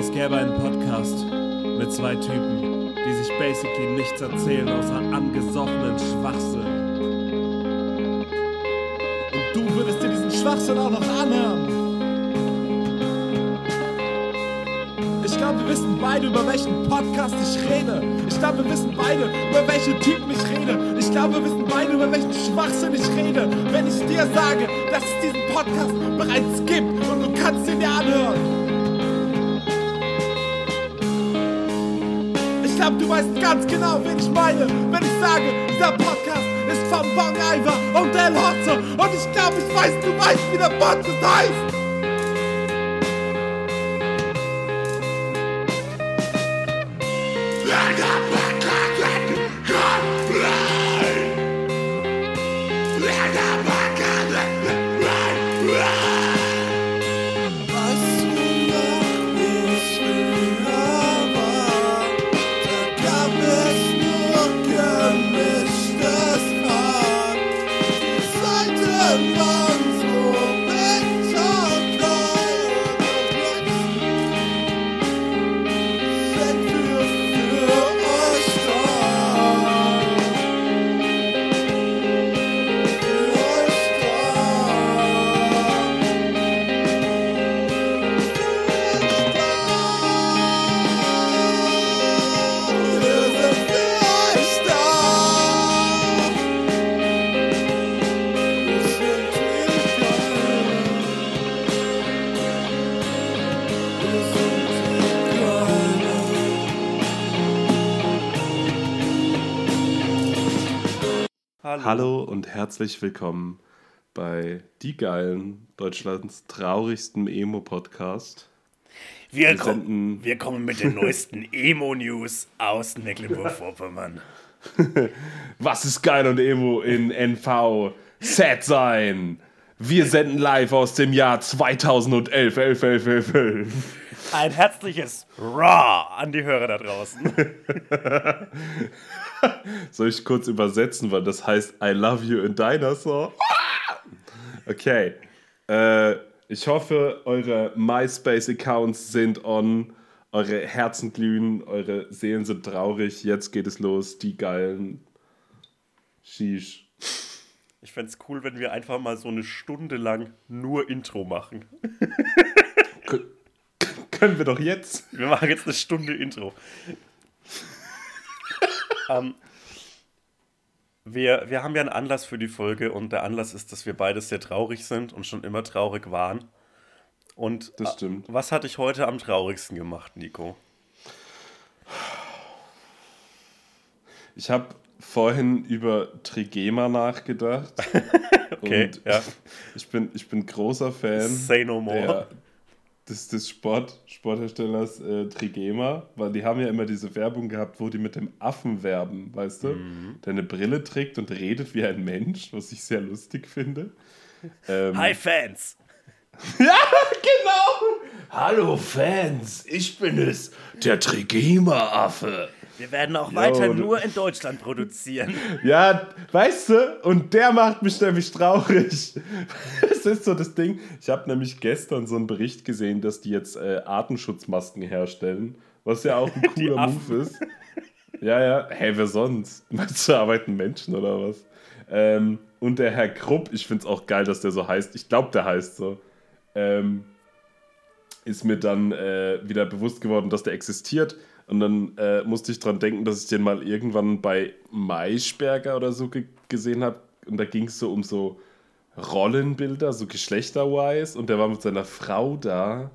es gäbe einen Podcast mit zwei Typen, die sich basically nichts erzählen außer angesoffenen Schwachsinn. Und du würdest dir diesen Schwachsinn auch noch anhören. Ich glaube, wir wissen beide, über welchen Podcast ich rede. Ich glaube, wir wissen beide, über welche Typen ich rede. Ich glaube, wir wissen beide, über welchen Schwachsinn ich rede. Wenn ich dir sage, dass es diesen Podcast bereits gibt und du kannst ihn dir anhören. Glaube, du weißt ganz genau, wen ich meine, wenn ich sage, dieser Podcast ist von Bong Iver und Del Hotze. Und ich glaube, ich weiß, du weißt, wie der Podcast heißt. Herzlich willkommen bei Die Geilen, Deutschlands traurigsten Emo-Podcast. Wir, Wir kommen, senden- wir kommen mit den neuesten Emo-News aus Mecklenburg-Vorpommern. Was ist geil und Emo in NV? Sad sein! Wir senden live aus dem Jahr 2011. 11, 11, 11, 11. Ein herzliches Raw an die Hörer da draußen. Soll ich kurz übersetzen, weil das heißt I love you in Dinosaur? Okay. Äh, ich hoffe, eure MySpace-Accounts sind on, eure Herzen glühen, eure Seelen sind traurig. Jetzt geht es los, die geilen. Sheesh. Ich fände es cool, wenn wir einfach mal so eine Stunde lang nur Intro machen. Können wir doch jetzt. Wir machen jetzt eine Stunde Intro. ähm, wir, wir haben ja einen Anlass für die Folge und der Anlass ist, dass wir beide sehr traurig sind und schon immer traurig waren. Und Das äh, stimmt. was hat dich heute am traurigsten gemacht, Nico? Ich habe vorhin über Trigema nachgedacht. Okay, Und ja. ich, bin, ich bin großer Fan. Say no more. der, des, des Sport, Sportherstellers äh, Trigema, weil die haben ja immer diese Werbung gehabt, wo die mit dem Affen werben, weißt du? Mhm. Der eine Brille trägt und redet wie ein Mensch, was ich sehr lustig finde. Ähm, Hi Fans! Ja, genau! Hallo Fans, ich bin es, der Trigema-Affe. Wir werden auch weiter du- nur in Deutschland produzieren. Ja, weißt du, und der macht mich nämlich traurig. Das ist so das Ding. Ich habe nämlich gestern so einen Bericht gesehen, dass die jetzt äh, Artenschutzmasken herstellen, was ja auch ein cooler. Move ist. Ja, ja, hey, wer sonst? Meinst du, arbeiten Menschen oder was? Ähm, und der Herr Krupp, ich finde es auch geil, dass der so heißt. Ich glaube, der heißt so. Ähm, ist mir dann äh, wieder bewusst geworden, dass der existiert. Und dann äh, musste ich dran denken, dass ich den mal irgendwann bei Maischberger oder so ge gesehen habe. Und da ging es so um so Rollenbilder, so geschlechterwise. Und der war mit seiner Frau da.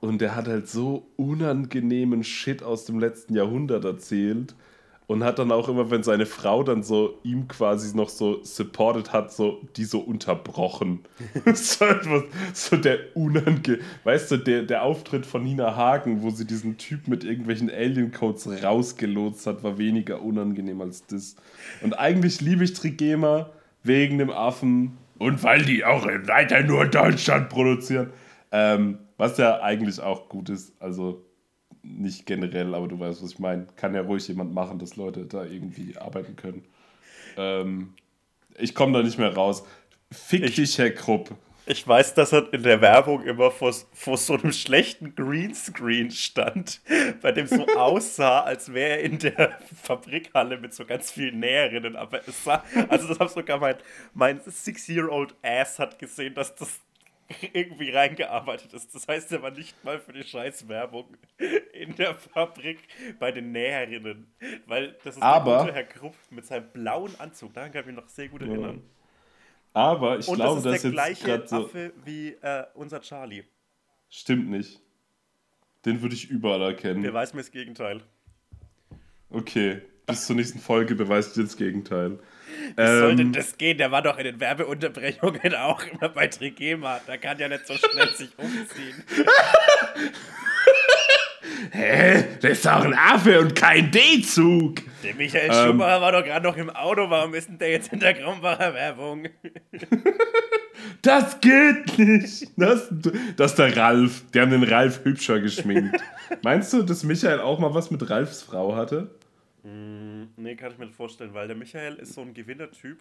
Und der hat halt so unangenehmen Shit aus dem letzten Jahrhundert erzählt. Und hat dann auch immer, wenn seine Frau dann so ihm quasi noch so supported hat, so die so unterbrochen. so, etwas, so der unange... Weißt du, der, der Auftritt von Nina Hagen, wo sie diesen Typ mit irgendwelchen Alien-Codes rausgelotst hat, war weniger unangenehm als das. Und eigentlich liebe ich Trigema wegen dem Affen und weil die auch weiter nur in Deutschland produzieren. Ähm, was ja eigentlich auch gut ist. Also nicht generell, aber du weißt, was ich meine. Kann ja ruhig jemand machen, dass Leute da irgendwie arbeiten können. Ähm, ich komme da nicht mehr raus. Fick Ich- dich, Herr Krupp. Ich weiß, dass er in der Werbung immer vor, vor so einem schlechten Greenscreen stand, bei dem so aussah, als wäre er in der Fabrikhalle mit so ganz vielen Näherinnen. Aber es sah, also das hat sogar mein, mein Six-Year-Old Ass hat gesehen, dass das irgendwie reingearbeitet ist. Das heißt, er war nicht mal für die Scheißwerbung in der Fabrik bei den Näherinnen. Weil das ist Aber, der gute Herr Krupp mit seinem blauen Anzug. Daran kann ich mich noch sehr gut erinnern. Aber ich Und glaube, das ist der jetzt gleiche so. Affe wie äh, unser Charlie. Stimmt nicht. Den würde ich überall erkennen. Beweis mir das Gegenteil. Okay, bis zur nächsten Folge beweist dir das Gegenteil. Wie soll denn Ähm, das gehen? Der war doch in den Werbeunterbrechungen auch immer bei Trigema. Da kann ja nicht so schnell sich umziehen. hä? Das ist doch ein Affe und kein D-Zug. Der Michael Ähm. Schumacher war doch gerade noch im Auto. Warum ist denn der jetzt in der Kronbacher Werbung? Das geht nicht. Das, das ist der Ralf. Die haben den Ralf hübscher geschminkt. Meinst du, dass Michael auch mal was mit Ralfs Frau hatte? Nee, kann ich mir nicht vorstellen, weil der Michael ist so ein Gewinnertyp.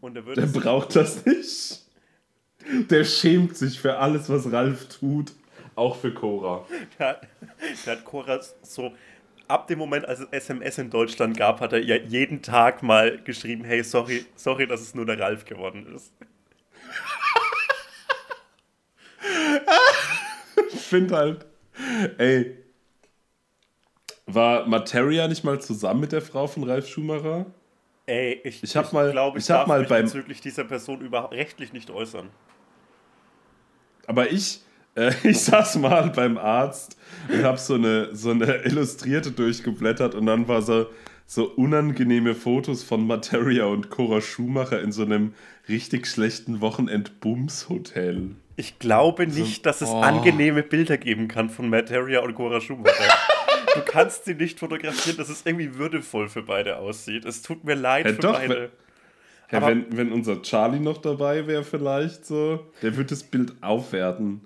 Und der Der würde. braucht das nicht. Der schämt sich für alles, was Ralf tut. Auch für Cora. Der hat, der hat Cora so. Ab dem Moment, als es SMS in Deutschland gab, hat er ja jeden Tag mal geschrieben: Hey, sorry, sorry, dass es nur der Ralf geworden ist. Ich finde halt, ey, war Materia nicht mal zusammen mit der Frau von Ralf Schumacher? Ey, ich, Ich mal- glaube, ich, ich darf mal mich beim- bezüglich dieser Person überhaupt rechtlich nicht äußern. Aber ich, äh, ich saß mal beim Arzt und habe so eine, so eine Illustrierte durchgeblättert und dann war so, so unangenehme Fotos von Materia und Cora Schumacher in so einem richtig schlechten Wochenend-Bums-Hotel. Ich glaube nicht, dass es oh. angenehme Bilder geben kann von Materia und Cora Schumacher. du kannst sie nicht fotografieren, dass es irgendwie würdevoll für beide aussieht. Es tut mir leid Ja, für doch, beide. Ja, Aber- wenn, wenn unser Charlie noch dabei wäre, vielleicht so, der würde das Bild aufwerten.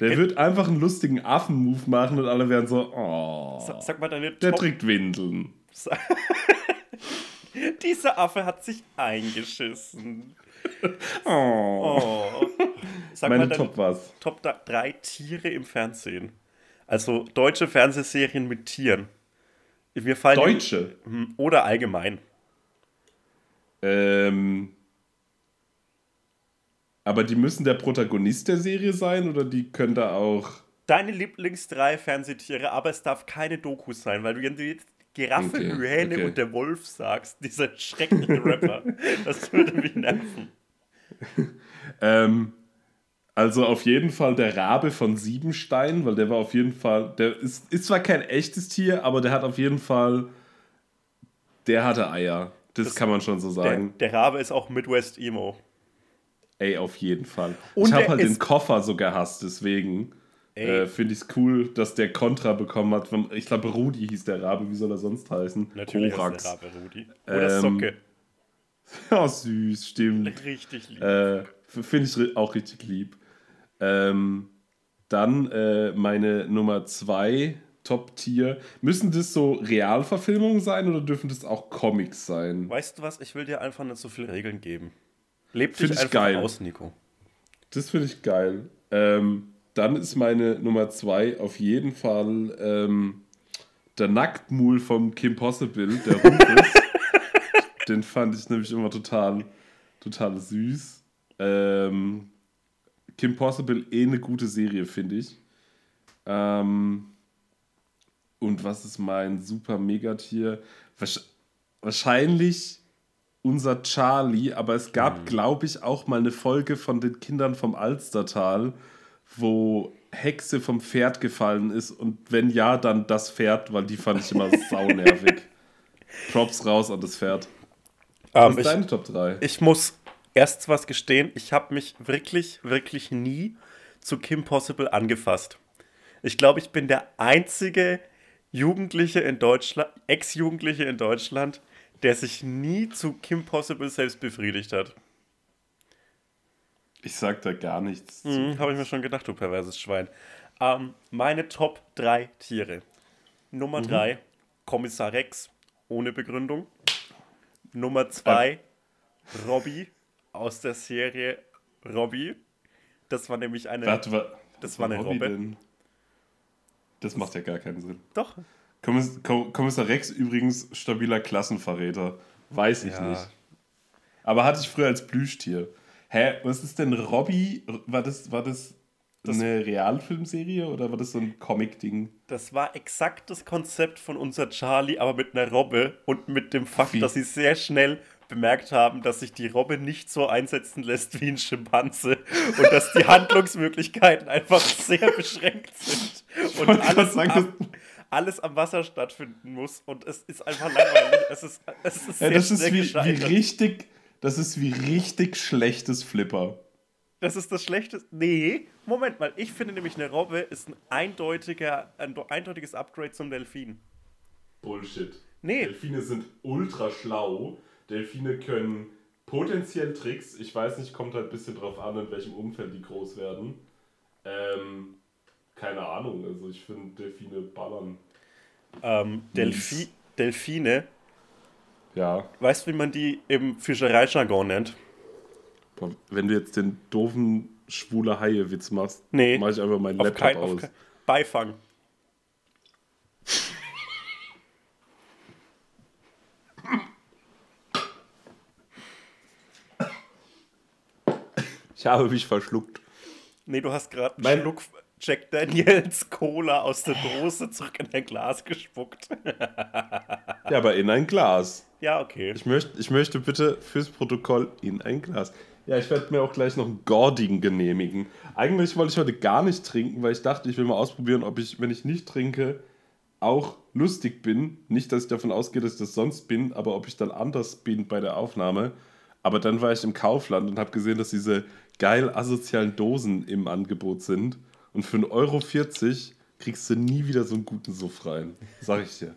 Der wird einfach einen lustigen Affen-Move machen und alle wären so, oh, Sa- Sag mal deine der Top trägt Windeln. Dieser Affe hat sich eingeschissen. Oh. Oh. Sag Meine mal deine Top was. Top 3 Tiere im Fernsehen. Also deutsche Fernsehserien mit Tieren. Mir fallen Deutsche. Hm, Oder allgemein. Ähm, aber die müssen der Protagonist der Serie sein oder die können da auch. Deine Lieblings drei Fernsehtiere, aber es darf keine Doku sein, weil du jetzt Giraffe, Okay, Hyäne okay. und der Wolf sagst, dieser schreckliche Rapper. das würde mich nerven. Ähm, also auf jeden Fall der Rabe von Siebenstein, weil der war auf jeden Fall. Der ist, ist zwar kein echtes Tier, aber der hat auf jeden Fall. Der hatte Eier. Das, Das- kann man schon so Der, sagen. der Rabe ist auch Midwest Emo. Ey, auf jeden Fall. Und ich habe der halt den Koffer so gehasst, deswegen. Äh, Finde ich es cool, dass der Kontra bekommen hat. Von, ich glaube, Rudi hieß der Rabe. Wie soll er sonst heißen? Natürlich Korax. ist der Rabe Rudi. Oder Ähm, Socke. Ja, süß, stimmt. Richtig lieb. Äh, Finde ich auch richtig lieb. Ähm, dann äh, meine Nummer zwei Top-Tier. Müssen das so Realverfilmungen sein oder dürfen das auch Comics sein? Weißt du was? Ich will dir einfach nicht so viele Regeln geben. Leb Find dich ich einfach geil. aus, Nico. Das finde ich geil. Ähm, dann ist meine Nummer zwei auf jeden Fall ähm, der Nacktmul vom Kim Possible, der Rufus. Den fand ich nämlich immer total, total süß. Ähm, Kim Possible eh eine gute Serie, finde ich. Ähm, und was ist mein super Megatier? Wahrsch- Wahrscheinlich unser Charlie, aber es gab, glaube ich, auch mal eine Folge von den Kindern vom Alstertal, wo Hexe vom Pferd gefallen ist und wenn ja, dann das Pferd, weil die fand ich immer saunervig. Props raus an das Pferd. Was Ähm, ist ich, deine Top 3? ich muss erst was gestehen. Ich habe mich wirklich, wirklich nie zu Kim Possible angefasst. Ich glaube, ich bin der einzige Jugendliche in Deutschland, Ex-Jugendliche in Deutschland, der sich nie zu Kim Possible selbst befriedigt hat. Ich sag da gar nichts. Mhm, Habe ich mir schon gedacht, du perverses Schwein. Ähm, meine Top 3 Tiere. Nummer 3, Kommissar Rex, ohne Begründung. Nummer 2, Robby aus der Serie Robby. Das war nämlich eine. Warte, wa- Das war eine Robby Robbe. denn? Das macht ja gar keinen Sinn. Doch. Kommiss Komm- Kommissar Rex übrigens stabiler Klassenverräter. Weiß ich Ja. nicht. Aber hatte ich früher als Plüschtier. Hä, was ist denn Robby? War das, war das, eine Realfilmserie oder war das so ein Comic-Ding? Das war exakt das Konzept von unser Charlie, aber mit einer Robbe und mit dem Fakt, Wie? dass sie sehr schnell bemerkt haben, dass sich die Robbe nicht so einsetzen lässt wie ein Schimpanse und dass die Handlungsmöglichkeiten einfach sehr beschränkt sind und alles, sagen, am, alles am Wasser stattfinden muss und es ist einfach langweilig. Es ist, es ist Ja, sehr das ist wie, wie richtig, das ist wie richtig schlechtes Flipper. Das ist das Schlechteste. Nee, Moment mal. Ich finde nämlich, eine Robbe ist ein, eindeutiger, ein eindeutiges Upgrade zum Delfin. Bullshit. Nee. Delfine sind ultra schlau. Delfine können potenziell Tricks. Ich weiß nicht, kommt halt ein bisschen drauf an, in welchem Umfeld die groß werden. Ähm, keine Ahnung. Also ich finde Delfine ballern. Ähm, Delfi Delfine, Ja. weißt du, wie man die im Fischereijargon nennt? Boah, Wenn du jetzt den doofen schwule Haie-Witz machst, Nee. mach ich einfach meinen Auf Laptop kein, auf aus. Beifang. Ich habe mich verschluckt. Nee, du hast gerade einen Mein- Schluck Jack Daniels Cola aus der Dose zurück in dein Glas gespuckt. Ja, aber in ein Glas. ja, okay. Ich möchte, ich möchte bitte fürs Protokoll in ein Glas. Ja, ich werde mir auch gleich noch einen Gordigen genehmigen. Eigentlich wollte ich heute gar nicht trinken, weil ich dachte, ich will mal ausprobieren, ob ich, wenn ich nicht trinke, auch lustig bin. Nicht, dass ich davon ausgehe, dass ich das sonst bin, aber ob ich dann anders bin bei der Aufnahme. Aber dann war ich im Kaufland und habe gesehen, dass diese geil asozialen Dosen im Angebot sind. Und für 1,40 Euro kriegst du nie wieder so einen guten Suff rein. Sag ich dir.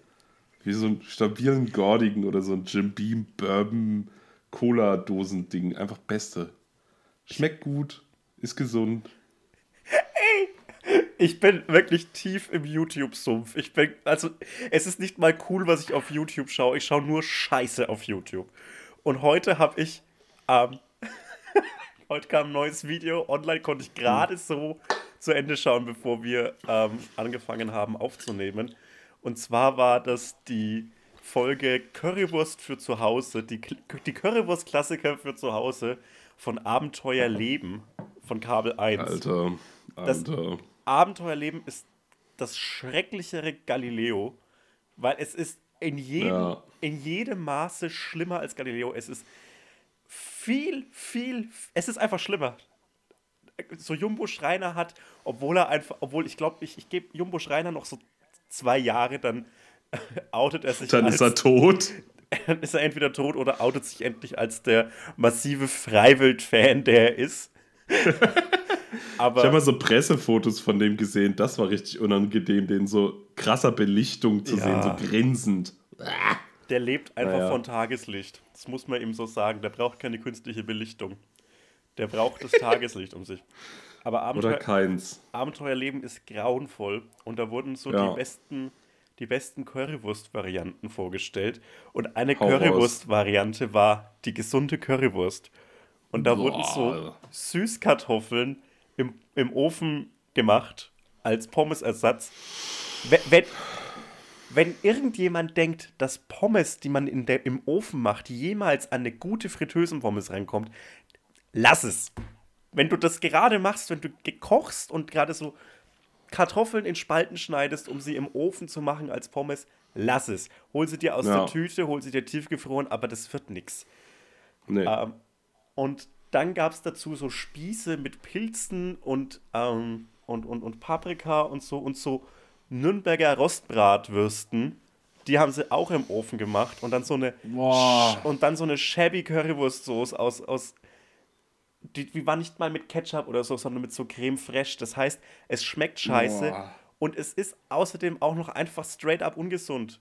Wie so einen stabilen Gordigen oder so ein Jim Beam Bourbon Cola Dosen Ding. Einfach beste. Schmeckt gut, ist gesund. Ich bin wirklich tief im YouTube-Sumpf. Ich bin, also, es ist nicht mal cool, was ich auf YouTube schaue. Ich schaue nur Scheiße auf YouTube. Und heute habe ich, ähm, heute kam ein neues Video. Online konnte ich gerade so zu Ende schauen, bevor wir ähm, angefangen haben aufzunehmen. Und zwar war das die Folge Currywurst für zu Hause, die, die Currywurst-Klassiker für zu Hause von Abenteuer Leben von Kabel 1. Alter, Das- Alter. Abenteuerleben ist das schrecklichere Galileo, weil es ist in jedem, Ja. in jedem Maße schlimmer als Galileo. Es ist viel, viel, es ist einfach schlimmer. So Jumbo Schreiner hat, obwohl er einfach, obwohl ich glaube, ich, ich gebe Jumbo Schreiner noch so zwei Jahre, dann outet er sich Dann als, ist er tot. dann ist er entweder tot oder outet sich endlich als der massive Freiwild-Fan, der er ist. Aber Ich habe mal so Pressefotos von dem gesehen. Das war richtig unangenehm, den so krasser Belichtung zu Ja. sehen, so grinsend. Der lebt einfach Naja. von Tageslicht. Das muss man ihm so sagen. Der braucht keine künstliche Belichtung. Der braucht das Tageslicht um sich. Aber Oder Abenteuer, keins. Abenteuerleben ist grauenvoll. Und da wurden so Ja. die besten, die besten Currywurst-Varianten vorgestellt. Und eine. Currywurst-Variante war die gesunde Currywurst. Und da wurden so Boah. Süßkartoffeln im, im Ofen gemacht als Pommesersatz. Wenn, wenn, wenn irgendjemand denkt, dass Pommes, die man in der, im Ofen macht, jemals an eine gute Fritteusenpommes reinkommt, lass es. Wenn du das gerade machst, wenn du gekochst und gerade so Kartoffeln in Spalten schneidest, um sie im Ofen zu machen als Pommes, lass es. Hol sie dir aus Ja. der Tüte, hol sie dir tiefgefroren, aber das wird nix. Nee. Ähm, und dann gab es dazu so Spieße mit Pilzen und, ähm, und, und, und Paprika und so und so Nürnberger Rostbratwürsten. Die haben sie auch im Ofen gemacht und dann so eine Boah. und dann so eine shabby Currywurstsoße aus, aus die, die war nicht mal mit Ketchup oder so, sondern mit so Creme fraiche. Das heißt, es schmeckt scheiße Boah. und es ist außerdem auch noch einfach straight up ungesund.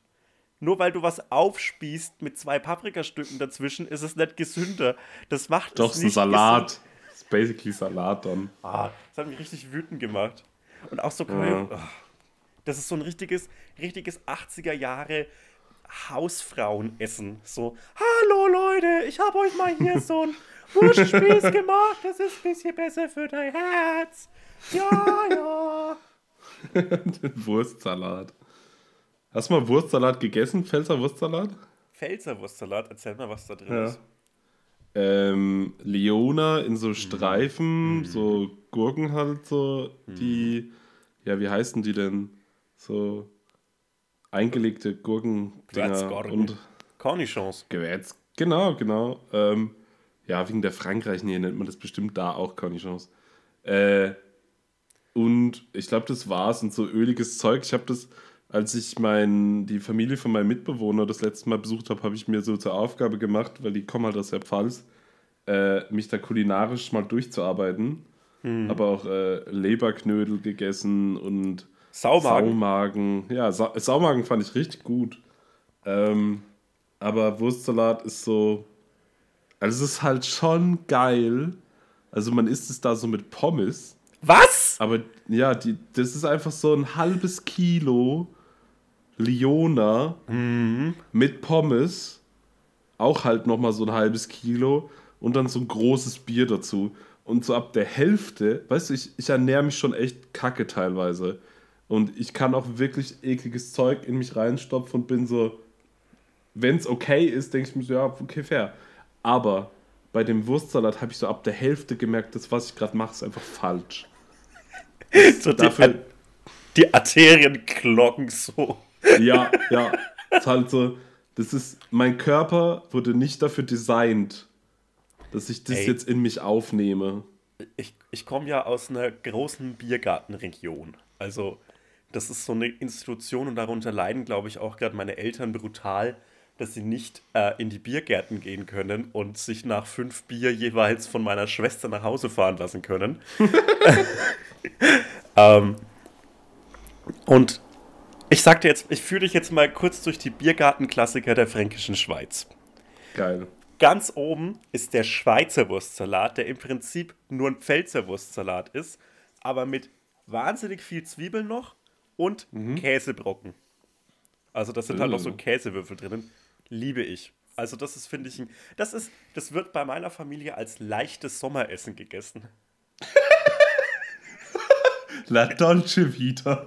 Nur weil du was aufspießt mit zwei Paprikastücken dazwischen, ist es nicht gesünder. Das macht Doch, es ist ein nicht Salat. gesund. Das ist basically Salat dann. Ah, das hat mich richtig wütend gemacht. Und auch so Curry. Ja. Ah, Das ist so ein richtiges, richtiges 80er Jahre Hausfrauenessen. So, hallo Leute, ich habe euch mal hier so ein Wurstspieß gemacht, das ist ein bisschen besser für dein Herz. Ja, ja. Den Wurstsalat. Hast du mal Wurstsalat gegessen? Pfälzer Wurstsalat? Pfälzer Wurstsalat, erzähl mal, was da drin Ja. ist. Ähm, Leona in so Streifen, so Gurken halt so, die, ja, wie heißen die denn? So eingelegte Gurken und Cornichons. Gewürz. Genau, genau. Ähm, ja, wegen der Frankreich-Nähe nennt man das bestimmt da auch Cornichons. Äh, und ich glaube, das war's. Und so öliges Zeug. Ich habe das, als ich mein, die Familie von meinem Mitbewohner das letzte Mal besucht habe, habe ich mir so zur Aufgabe gemacht, weil die kommen halt aus der Pfalz, äh, mich da kulinarisch mal durchzuarbeiten. Aber auch äh, Leberknödel gegessen und Saumagen. Saumagen. Ja, Sa Saumagen fand ich richtig gut. Ähm, aber Wurstsalat ist so. Also, es ist halt schon geil. Also, man isst es da so mit Pommes. Was? Aber ja, die, das ist einfach so ein halbes Kilo Liona mit Pommes. Auch halt nochmal so ein halbes Kilo. Und dann so ein großes Bier dazu. Und so ab der Hälfte, weißt du, ich, ich ernähre mich schon echt kacke teilweise. Und ich kann auch wirklich ekliges Zeug in mich reinstopfen und bin so, wenn es okay ist, denke ich mir so, ja, okay, fair. Aber bei dem Wurstsalat habe ich so ab der Hälfte gemerkt, das, was ich gerade mache, ist einfach falsch. So die, Dafür- die Arterien klocken so. Ja, ja. ist halt so, das ist, mein Körper wurde nicht dafür designt, dass ich das Ey. jetzt in mich aufnehme. Ich, ich komme ja aus einer großen Biergartenregion. Also, das ist so eine Institution und darunter leiden, glaube ich, auch gerade meine Eltern brutal, dass sie nicht äh, in die Biergärten gehen können und sich nach fünf Bier jeweils von meiner Schwester nach Hause fahren lassen können. ähm, und ich sagte jetzt, ich führe dich jetzt mal kurz durch die Biergartenklassiker der fränkischen Schweiz. Geil. Ganz oben ist der Schweizer Wurstsalat, der im Prinzip nur ein Pfälzer Wurstsalat ist, aber mit wahnsinnig viel Zwiebeln noch und Käsebrocken. Also das sind halt noch so Oh. Käsewürfel drinnen. Liebe ich. Also das ist, finde ich, ein, das ist, das wird bei meiner Familie als leichtes Sommeressen gegessen. La Dolce Vita.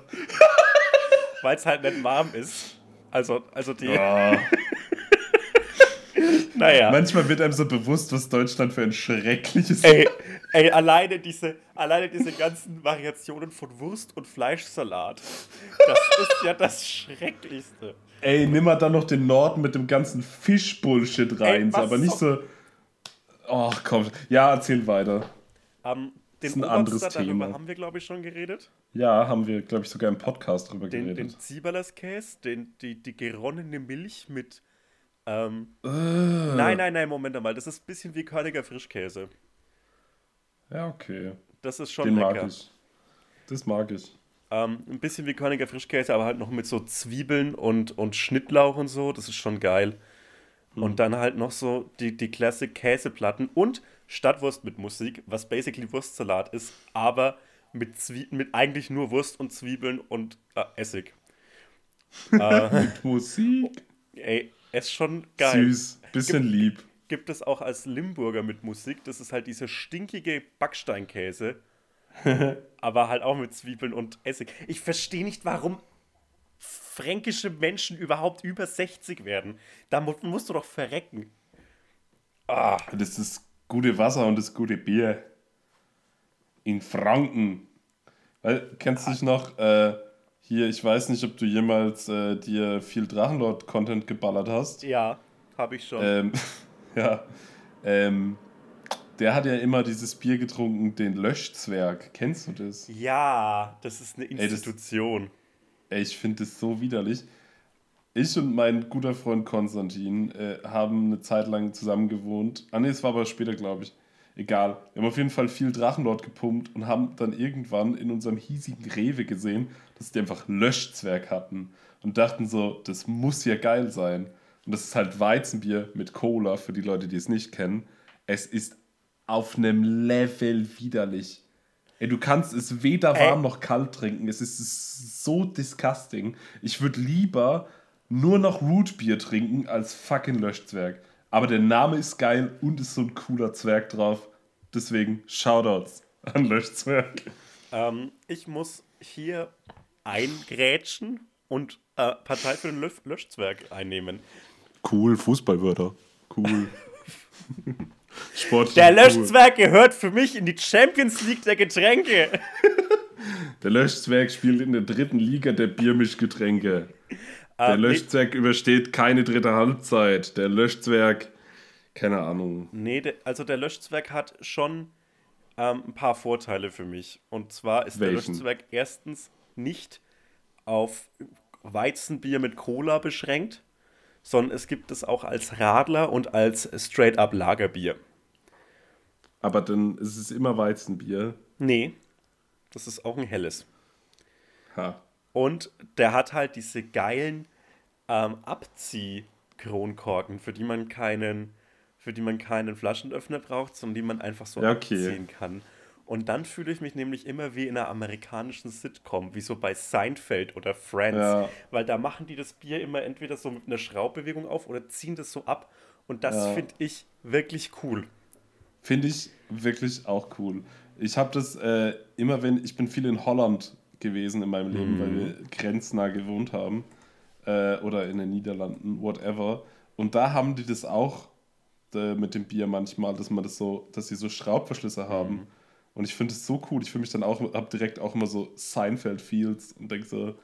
Weil es halt nicht warm ist. Also, also die, Oh. naja. Manchmal wird einem so bewusst, was Deutschland für ein schreckliches. Ey, ey alleine, diese, alleine diese ganzen Variationen von Wurst und Fleischsalat. Das ist ja das Schrecklichste. Ey, nimm mal dann noch den Norden mit dem ganzen Fisch-Bullshit rein, Ey, aber nicht so-. Ach komm. Ja, erzähl weiter. Ähm, den ist ein anderes Oberster, darüber Thema. haben wir, glaube ich, schon geredet. Ja, haben wir, glaube ich, sogar im Podcast drüber Den, den geredet. Zieberlerskäse, den, die, die geronnene Milch mit. Ähm, Äh. Nein, nein, nein, Moment mal. Das ist ein bisschen wie Körniger Frischkäse. Ja, okay. Das ist schon Den lecker. mag ich. Das mag ich. Ähm, ein bisschen wie Körniger Frischkäse, aber halt noch mit so Zwiebeln und, und Schnittlauch und so. Das ist schon geil. Und dann halt noch so die, die Classic Käseplatten und Stadtwurst mit Musik, was basically Wurstsalat ist, aber mit, Zwie mit eigentlich nur Wurst und Zwiebeln und äh, Essig. äh, Musik. ey, ist schon geil. Süß. Bisschen lieb. Gibt es auch als Limburger mit Musik. Das ist halt dieser stinkige Backsteinkäse. aber halt auch mit Zwiebeln und Essig. Ich verstehe nicht, warum fränkische Menschen überhaupt über 60 werden. Da mu musst du doch verrecken. Ah, Das ist gute Wasser und das gute Bier. In Franken. Weil, kennst du dich noch, äh, hier, ich weiß nicht, ob du jemals äh, dir viel Drachenlord-Content geballert hast. ja, habe ich schon. Ähm, ja. Ähm, der hat ja immer dieses Bier getrunken, den Löschzwerg. Kennst du das? ja, das ist eine das- Institution. Ey, ich finde das so widerlich. Ich und mein guter Freund Konstantin äh, haben eine Zeit lang zusammen gewohnt. Ah ne, es war aber später, glaube ich. Egal. Wir haben auf jeden Fall viel Drachenlord gepumpt und haben dann irgendwann in unserem hiesigen Rewe gesehen, dass die einfach Löschzwerg hatten. Und dachten so, das muss ja geil sein. Und das ist halt Weizenbier mit Cola, für die Leute, die es nicht kennen. Es ist auf einem Level widerlich. Ey, du kannst es weder Ey. warm noch kalt trinken. Es ist so disgusting. Ich würde lieber nur noch Rootbier trinken als fucking Löschzwerg. Aber der Name ist geil und ist so ein cooler Zwerg drauf. Deswegen Shoutouts an Löschzwerg. Ähm, ich muss hier eingrätschen und äh, Partei für den Lösch Löschzwerg einnehmen. Cool, Fußballwörter. Cool. Sport. Der Löschzwerg cool. gehört für mich in die Champions League der Getränke. Der Löschzwerg spielt in der dritten Liga der Biermischgetränke. Der uh, Löschzwerg nee. übersteht keine dritte Halbzeit. Der Löschzwerg, keine Ahnung. Nee, also der Löschzwerg hat schon ähm, ein paar Vorteile für mich. Und zwar ist Welchen? der Löschzwerg erstens nicht auf Weizenbier mit Cola beschränkt, sondern es gibt es auch als Radler und als Straight-up Lagerbier. Aber dann ist es immer Weizenbier. Nee, das ist auch ein helles. Ha. Und der hat halt diese geilen ähm, Abzieh-Kronkorken, für die man keinen, für die man keinen Flaschenöffner braucht, sondern die man einfach so ja, okay. abziehen kann. Und dann fühle ich mich nämlich immer wie in einer amerikanischen Sitcom, wie so bei Seinfeld oder Friends. Ja. Weil da machen die das Bier immer entweder so mit einer Schraubbewegung auf oder ziehen das so ab. Und das ja. finde ich wirklich cool. Finde ich wirklich auch cool. Ich habe das äh, immer, wenn ich bin viel in Holland gewesen in meinem Leben, mhm. weil wir grenznah gewohnt haben äh, oder in den Niederlanden, whatever. Und da haben die das auch äh, mit dem Bier manchmal, dass man das so, dass sie so Schraubverschlüsse haben. Mhm. Und ich finde es so cool. Ich fühle mich dann auch, habe direkt auch immer so Seinfeld-Feels und denke so,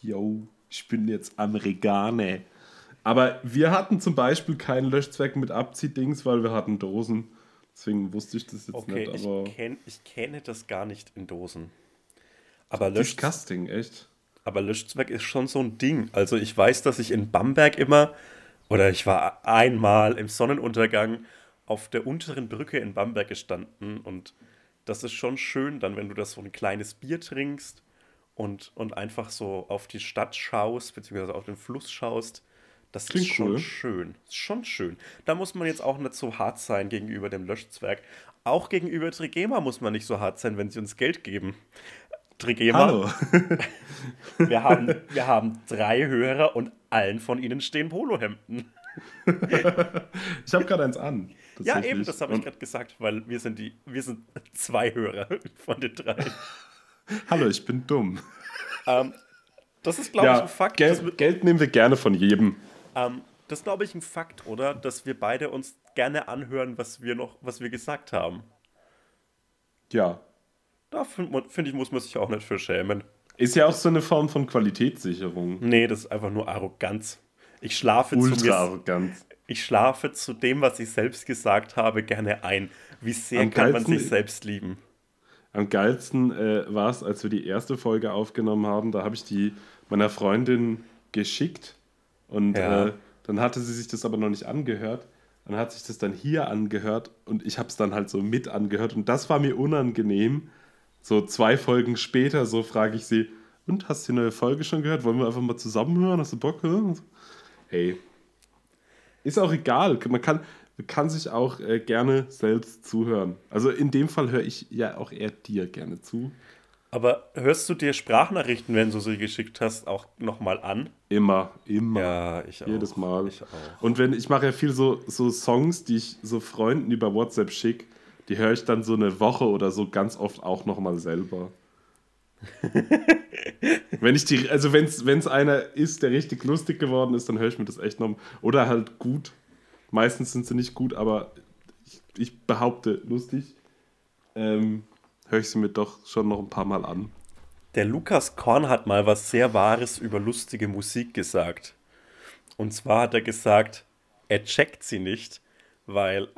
yo, ich bin jetzt Amerikaner. Aber wir hatten zum Beispiel keinen Löschzweck mit Abziehdings, weil wir hatten Dosen. Deswegen wusste ich das jetzt okay, nicht. Aber ich, kenn, ich kenne das gar nicht in Dosen. Aber Disgusting, echt. Aber Löschzweck ist schon so ein Ding. Also ich weiß, dass ich in Bamberg immer, oder ich war einmal im Sonnenuntergang auf der unteren Brücke in Bamberg gestanden und das ist schon schön dann, wenn du das so ein kleines Bier trinkst und, und einfach so auf die Stadt schaust, beziehungsweise auf den Fluss schaust. Das Klingt ist schon cool. schön. Ist schon schön. Da muss man jetzt auch nicht so hart sein gegenüber dem Löschzwerg. Auch gegenüber Trigema muss man nicht so hart sein, wenn sie uns Geld geben. Trigema. Hallo. wir, haben, wir haben drei Hörer und allen von ihnen stehen Polohemden. ich habe gerade eins an. Ja, eben, das habe ich gerade gesagt, weil wir sind die, wir sind zwei Hörer von den drei. Hallo, ich bin dumm. Ähm, das ist, glaube ja, ich, ein Fakt. Geld, Geld, nehmen wir gerne von jedem. Ähm, das ist, glaube ich, ein Fakt, oder? Dass wir beide uns gerne anhören, was wir noch, was wir gesagt haben. Ja. Da finde find ich, muss man sich auch nicht für schämen. Ist ja auch so eine Form von Qualitätssicherung. Nee, das ist einfach nur Arroganz. Ich schlafe Ultra. Arroganz. Ich schlafe zu dem, was ich selbst gesagt habe, gerne ein. Wie sehr am kann man sich selbst lieben? Am geilsten äh, war es, als wir die erste Folge aufgenommen haben. Da habe ich die meiner Freundin geschickt und ja. äh, dann hatte sie sich das aber noch nicht angehört. Dann hat sich das dann hier angehört und ich habe es dann halt so mit angehört und das war mir unangenehm. So zwei Folgen später, so frage ich sie, und hast du die neue Folge schon gehört? Wollen wir einfach mal zusammenhören? Hast du Bock? Hey, ist auch egal. Man kann, kann sich auch äh, gerne selbst zuhören. Also in dem Fall höre ich ja auch eher dir gerne zu. Aber hörst du dir Sprachnachrichten, wenn du sie geschickt hast, auch nochmal an? Immer, immer. Ja, ich auch. Jedes Mal. Ich auch. Und wenn ich mache ja viel so, so Songs, die ich so Freunden über WhatsApp schicke, die höre ich dann so eine Woche oder so ganz oft auch nochmal selber. wenn ich die, also wenn es einer ist, der richtig lustig geworden ist, dann höre ich mir das echt noch. Oder halt gut. Meistens sind sie nicht gut, aber ich, ich behaupte lustig. Ähm, höre ich sie mir doch schon noch ein paar Mal an. Der Lukas Korn hat mal was sehr Wahres über lustige Musik gesagt. Und zwar hat er gesagt, er checkt sie nicht, weil,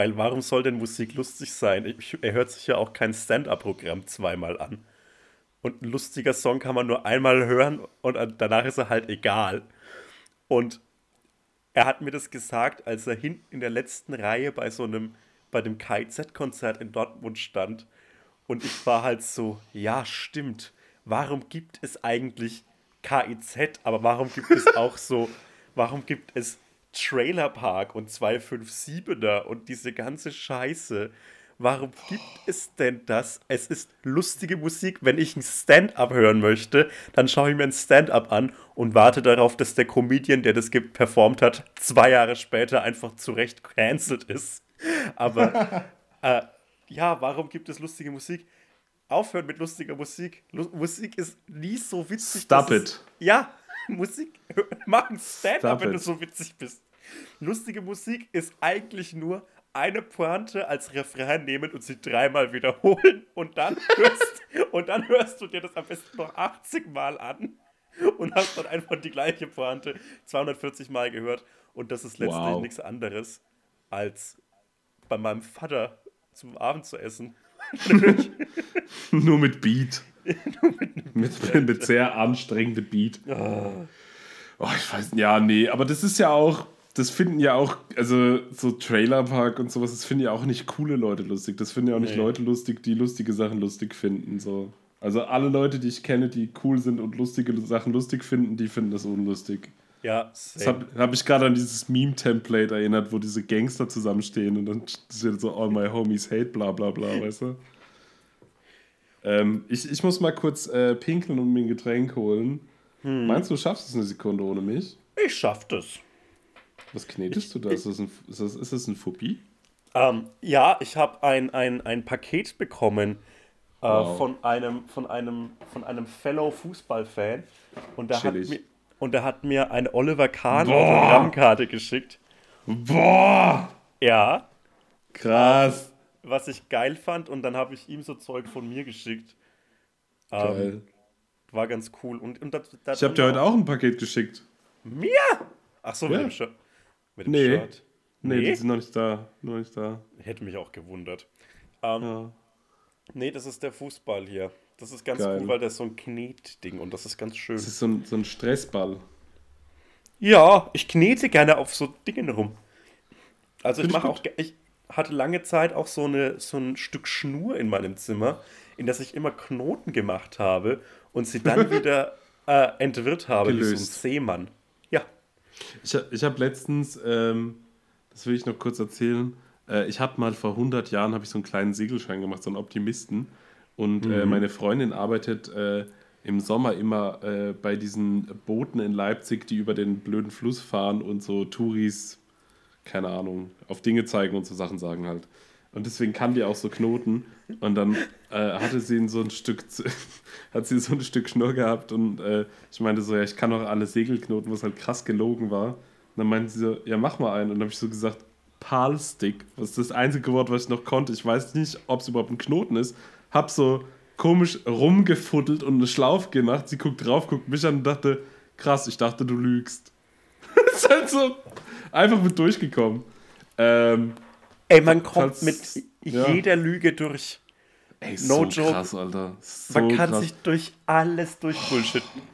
weil warum soll denn Musik lustig sein? Er hört sich ja auch kein Stand-up-Programm zweimal an. Und ein lustiger Song kann man nur einmal hören und danach ist er halt egal. Und er hat mir das gesagt, als er hinten in der letzten Reihe bei so einem, bei dem KIZ-Konzert in Dortmund stand. Und ich war halt so, ja, stimmt. Warum gibt es eigentlich KIZ, aber warum gibt es auch so, warum gibt es Trailer Park und 257er und diese ganze Scheiße? warum gibt es denn das? Es ist lustige Musik. Wenn ich ein Stand-up hören möchte, dann schaue ich mir ein Stand-up an und warte darauf, dass der Comedian, der das performt hat, zwei Jahre später einfach zurecht cancelled ist. Aber äh, ja, warum gibt es lustige Musik? Aufhören mit lustiger Musik. Lu Musik ist nie so witzig. Stop it. Es, ja, Musik. Mach ein Stand-up, wenn du so witzig bist. Lustige Musik ist eigentlich nur eine Pointe als Refrain nehmen und sie dreimal wiederholen und dann hörst, und dann hörst du dir das am besten noch 80 Mal an und hast dann einfach die gleiche Pointe 240 Mal gehört und das ist letztlich wow. nichts anderes als bei meinem Vater zum Abend zu essen. Nur mit Beat. Mit, mit, mit, sehr anstrengendem Beat. Oh. oh, ich weiß, ja, nee, aber das ist ja auch, das finden ja auch, also so Trailerpark und sowas, das finden ja auch nicht coole Leute lustig. Das finden ja auch nicht nee. Leute lustig, die lustige Sachen lustig finden. So. Also alle Leute, die ich kenne, die cool sind und lustige Sachen lustig finden, die finden das unlustig. Ja, same. Das habe hab ich gerade an dieses Meme-Template erinnert, wo diese Gangster zusammenstehen und dann steht so All my homies hate, bla bla bla, weißt du? Ähm, ich, ich muss mal kurz äh, pinkeln und mir ein Getränk holen. Hm. Meinst du, du schaffst es eine Sekunde ohne mich? Ich schaff das. Was knetest du da? Ist das ein, ist das, ist das ein Phobie? Ähm, ja, ich habe ein, ein, ein Paket bekommen äh, wow. von, einem, von, einem, von einem Fellow Fußballfan. Und der, hat mir, und der hat mir eine Oliver Kahn Autogrammkarte geschickt. Boah! Ja. Krass. Was ich geil fand und dann habe ich ihm so Zeug von mir geschickt. Ähm, geil. War ganz cool. Und, und das, das ich habe dir heute auch ein Paket geschickt. Mir? Ach so, ja. mit dem Shirt. Mit dem nee. Shirt. Nee, nee, die sind noch nicht da. Noch nicht da. Hätte mich auch gewundert. Ähm, ja. Nee, das ist der Fußball hier. Das ist ganz Geil. cool, weil das ist so ein Knetding und das ist ganz schön. Das ist so ein, so ein Stressball. Ja, ich knete gerne auf so Dingen rum. Also ich mache auch, ich hatte lange Zeit auch so, eine, so ein Stück Schnur in meinem Zimmer, in das ich immer Knoten gemacht habe und sie dann wieder äh, entwirrt habe, Gelöst. wie so ein Seemann. Ja. Ich, ich habe letztens, ähm, das will ich noch kurz erzählen, äh, ich habe mal vor 100 Jahren ich so einen kleinen Segelschein gemacht, so einen Optimisten. Und äh, mhm. äh, meine Freundin arbeitet äh, im Sommer immer äh, bei diesen Booten in Leipzig, die über den blöden Fluss fahren und so Touris, keine Ahnung, auf Dinge zeigen und so Sachen sagen halt. Und deswegen kann die auch so Knoten. Und dann äh, hatte sie so ein Stück, hat sie so ein Stück Schnur gehabt und äh, ich meinte so, ja, ich kann auch alle Segelknoten, was halt krass gelogen war. Und dann meinte sie so, ja, mach mal einen. Und dann habe ich so gesagt, Palstick, was ist das einzige Wort, was ich noch konnte. Ich weiß nicht, ob es überhaupt ein Knoten ist. Hab so komisch rumgefuddelt und eine Schlaufe gemacht. Sie guckt drauf, guckt mich an und dachte, krass, ich dachte, du lügst. ist halt so einfach mit durchgekommen. Ähm, Ey, man kommt mit ja. jeder Lüge durch. Ey, no so joke. krass, Alter. So man kann krass. sich durch alles durchbullshitten.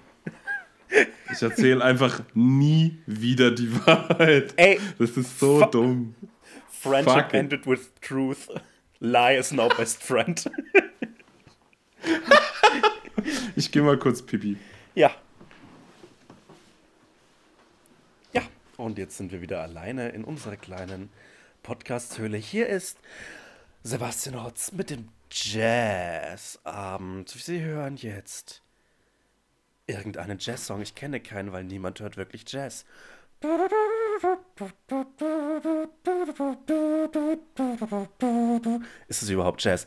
Ich erzähle einfach nie wieder die Wahrheit. Ey, das ist so dumm. Friendship Fuck ended with truth. Lie is now best friend. ich gehe mal kurz pipi. Ja. Ja, und jetzt sind wir wieder alleine in unserer kleinen Podcast-Höhle. Hier ist Sebastian Hotz mit dem Jazzabend. Sie hören jetzt irgendeinen Jazz-Song. Ich kenne keinen, weil niemand hört wirklich Jazz. Ist es überhaupt Jazz?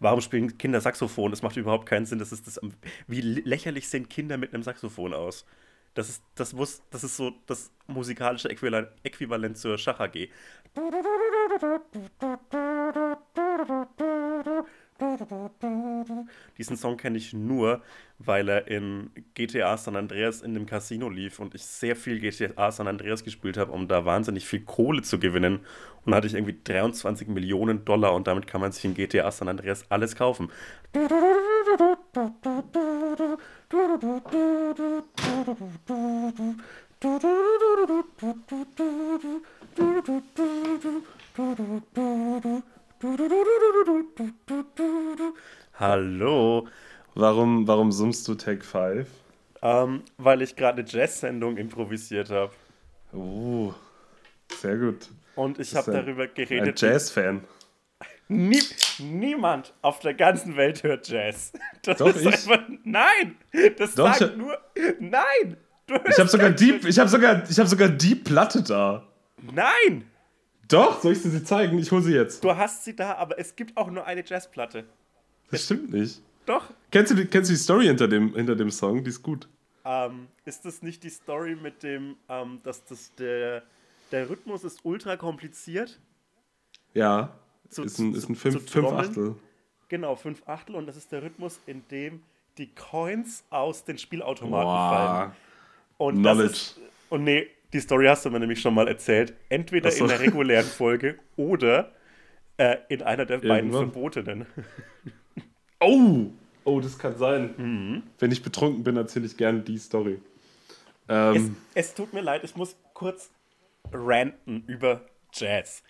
Warum spielen Kinder Saxophon? Das macht überhaupt keinen Sinn. Das ist das, wie lächerlich sehen Kinder mit einem Saxophon aus? Das ist, das muss, das ist so das musikalische Äquivalent zur Schach AG. Diesen Song kenne ich nur, weil er in GTA San Andreas in dem Casino lief und ich sehr viel GTA San Andreas gespielt habe, um da wahnsinnig viel Kohle zu gewinnen. Und hatte ich irgendwie 23 Millionen Dollar und damit kann man sich in GTA San Andreas alles kaufen. Hallo. Warum, warum summst du Take 5? Ähm, weil ich gerade eine Jazz-Sendung improvisiert habe. Oh, sehr gut. Und ich habe ein- darüber Ein geredet. Jazz-Fan. Nie, niemand auf der ganzen Welt hört Jazz. Das Doch, ist ich. einfach. Nein! Das Doch, sagt nur. Nein! Ich habe sogar ich habe sogar, ich habe sogar die Platte da. Nein! Doch, soll ich sie dir zeigen? Ich hole sie jetzt. Du hast sie da, aber es gibt auch nur eine Jazzplatte. Das stimmt nicht. Doch. Kennst du, die, kennst du die Story hinter dem, hinter dem Song? Die ist gut. Ähm, ist das nicht die Story mit dem, ähm, dass das der, der Rhythmus ist ultra kompliziert? Ja. Zu- ist ein, ist ein fünf, fünf? Achtel. Genau, fünf Achtel und das ist der Rhythmus, in dem die Coins aus den Spielautomaten Boah. fallen. Und Knowledge. ist, und nee, die Story hast du mir nämlich schon mal erzählt. Entweder so. in der regulären Folge oder äh, in einer der beiden Irgendwann. verbotenen. Oh! Oh, das kann sein. Mhm. Wenn ich betrunken bin, erzähle ich gerne die Story. Es, Ähm, es tut mir leid, ich muss kurz ranten über Jazz.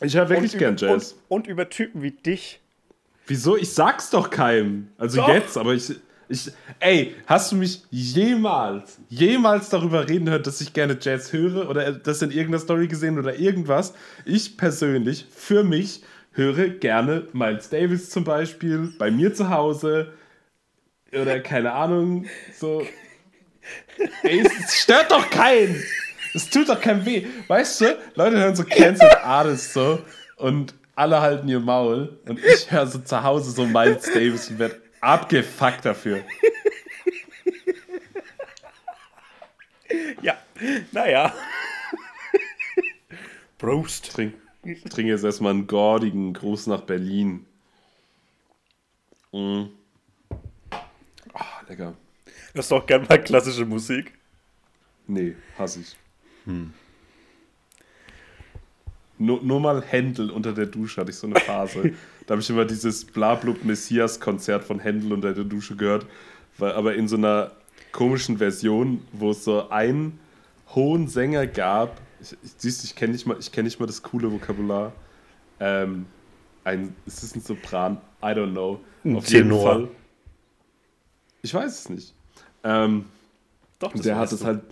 ich höre wirklich und gern über, Jazz. Und, und über Typen wie dich. Wieso? Ich sag's doch keinem. Also Doch. jetzt, aber ich, ich. Ey, hast du mich jemals, jemals darüber reden gehört, dass ich gerne Jazz höre oder das in irgendeiner Story gesehen oder irgendwas? Ich persönlich, für mich, höre gerne Miles Davis zum Beispiel, bei mir zu Hause oder keine Ahnung, so. Ey, es stört doch keinen. Es tut doch keinem weh. Weißt du, Leute hören so Cancelled Artists so und alle halten ihr Maul und ich höre so zu Hause so Miles Davis und werde abgefuckt dafür. Ja, naja. Prost. Trink, trinke jetzt erstmal einen gordigen Gruß nach Berlin. Mm. Ah, lecker. Das ist doch gern mal klassische Musik. Nee, hasse ich. Nur, nur mal Händel unter der Dusche hatte ich so eine Phase. da habe ich immer dieses Blablub Messias-Konzert von Händel unter der Dusche gehört. Weil, aber in so einer komischen Version, wo es so einen hohen Sänger gab. Ich, ich, siehst du, ich kenne nicht, mal- ich kenn nicht mal das coole Vokabular. Ähm, ein, ist es ein Sopran? I don't know. Ein Auf jeden Tenor. Fall. Ich weiß es nicht. Ähm, Doch, das der hat es halt.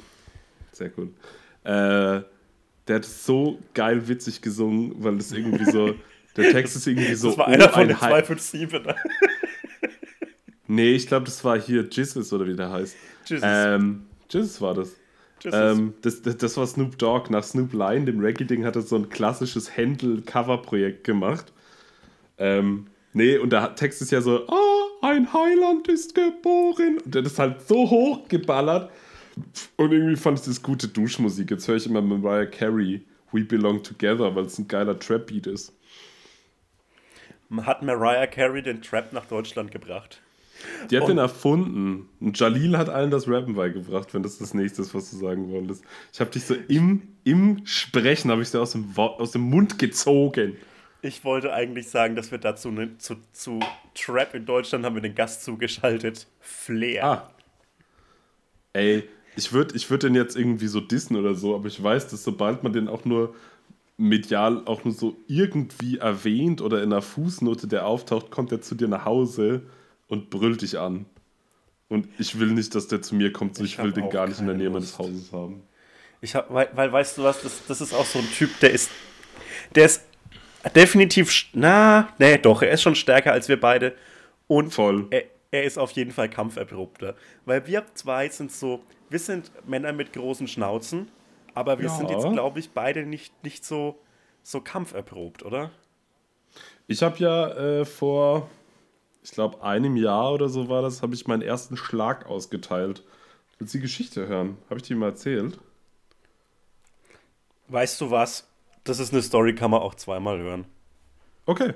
Sehr cool. Äh, der hat so geil witzig gesungen, weil das irgendwie so. Der Text ist irgendwie so. Das war oh, einer von den Hi- 257. Ne? Nee, ich glaube, das war hier Jizzes oder wie der heißt. Jesus. Ähm, Jizzes war das. Jesus. Ähm, das, das. Das war Snoop Dogg. Nach Snoop Lion, dem Reggae-Ding, hat er so ein klassisches Händel-Cover-Projekt gemacht. Ähm, nee, und der Text ist ja so: Ah, ein Heiland ist geboren. Und der ist halt so hochgeballert. Und irgendwie fand ich das gute Duschmusik. Jetzt höre ich immer Mariah Carey, We Belong Together, weil es ein geiler Trap-Beat ist. Hat Mariah Carey den Trap nach Deutschland gebracht? Die hat Und- den erfunden. Und Jalil hat allen das Rappen beigebracht, wenn das das nächste ist, was du sagen wolltest. Ich habe dich so im, im Sprechen, habe ich dir aus dem, aus dem Mund gezogen. Ich wollte eigentlich sagen, dass wir dazu ne, zu, zu Trap in Deutschland haben wir den Gast zugeschaltet. Flair. Ah. Ey, ich würde ich würd den jetzt irgendwie so dissen oder so, aber ich weiß, dass sobald man den auch nur medial auch nur so irgendwie erwähnt oder in einer Fußnote, der auftaucht, kommt er zu dir nach Hause und brüllt dich an. Und ich will nicht, dass der zu mir kommt, so Ich ich, will den gar nicht in der Nähe meines. Hauses haben. Ich hab, weil, weil, weißt du was, das, das ist auch so ein Typ, der ist, der ist definitiv, na, nee, doch, er ist schon stärker als wir beide. Und Voll. er, er ist auf jeden Fall kampferprobter. Weil wir zwei sind so, wir sind Männer mit großen Schnauzen, aber wir Ja. sind jetzt, glaube ich, beide nicht, nicht so, so kampferprobt, oder? Ich habe ja äh, vor, ich glaube, einem Jahr oder so war das, habe ich meinen ersten Schlag ausgeteilt. Willst du die Geschichte hören? Habe ich die mal erzählt? Weißt du was? Das ist eine Story, kann man auch zweimal hören. Okay.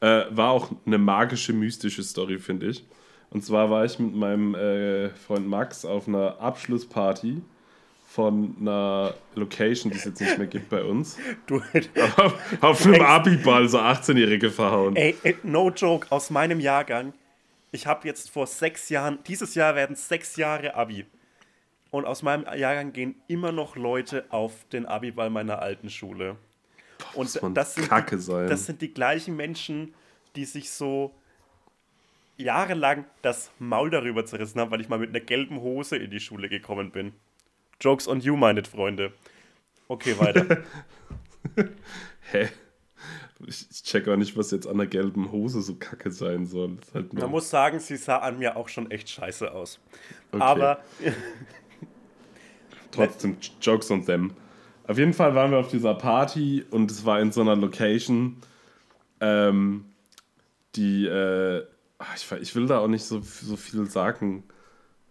Äh, war auch eine magische, mystische Story, finde ich. Und zwar war ich mit meinem äh, Freund Max auf einer Abschlussparty von einer Location, die es jetzt nicht mehr gibt bei uns. Du, auf, auf einem Abiball so 18-Jährige verhauen. ey, ey, no joke, aus meinem Jahrgang, ich habe jetzt vor sechs Jahren, dieses Jahr werden sechs Jahre Abi. Und aus meinem Jahrgang gehen immer noch Leute auf den Abiball meiner alten Schule. Und muss man das sind, Kacke die, sein. das sind die gleichen Menschen, die sich so jahrelang das Maul darüber zerrissen haben, weil ich mal mit einer gelben Hose in die Schule gekommen bin. Jokes on you, meine Freunde. Okay, weiter. Hä? Ich, ich check auch nicht, was jetzt an der gelben Hose so kacke sein soll. Halt Man muss sagen, sie sah an mir auch schon echt scheiße aus. Okay. Aber. Trotzdem, Jokes on them. Auf jeden Fall waren wir auf dieser Party und es war in so einer Location, ähm, die, äh, ich, ich, will da auch nicht so, so viel sagen,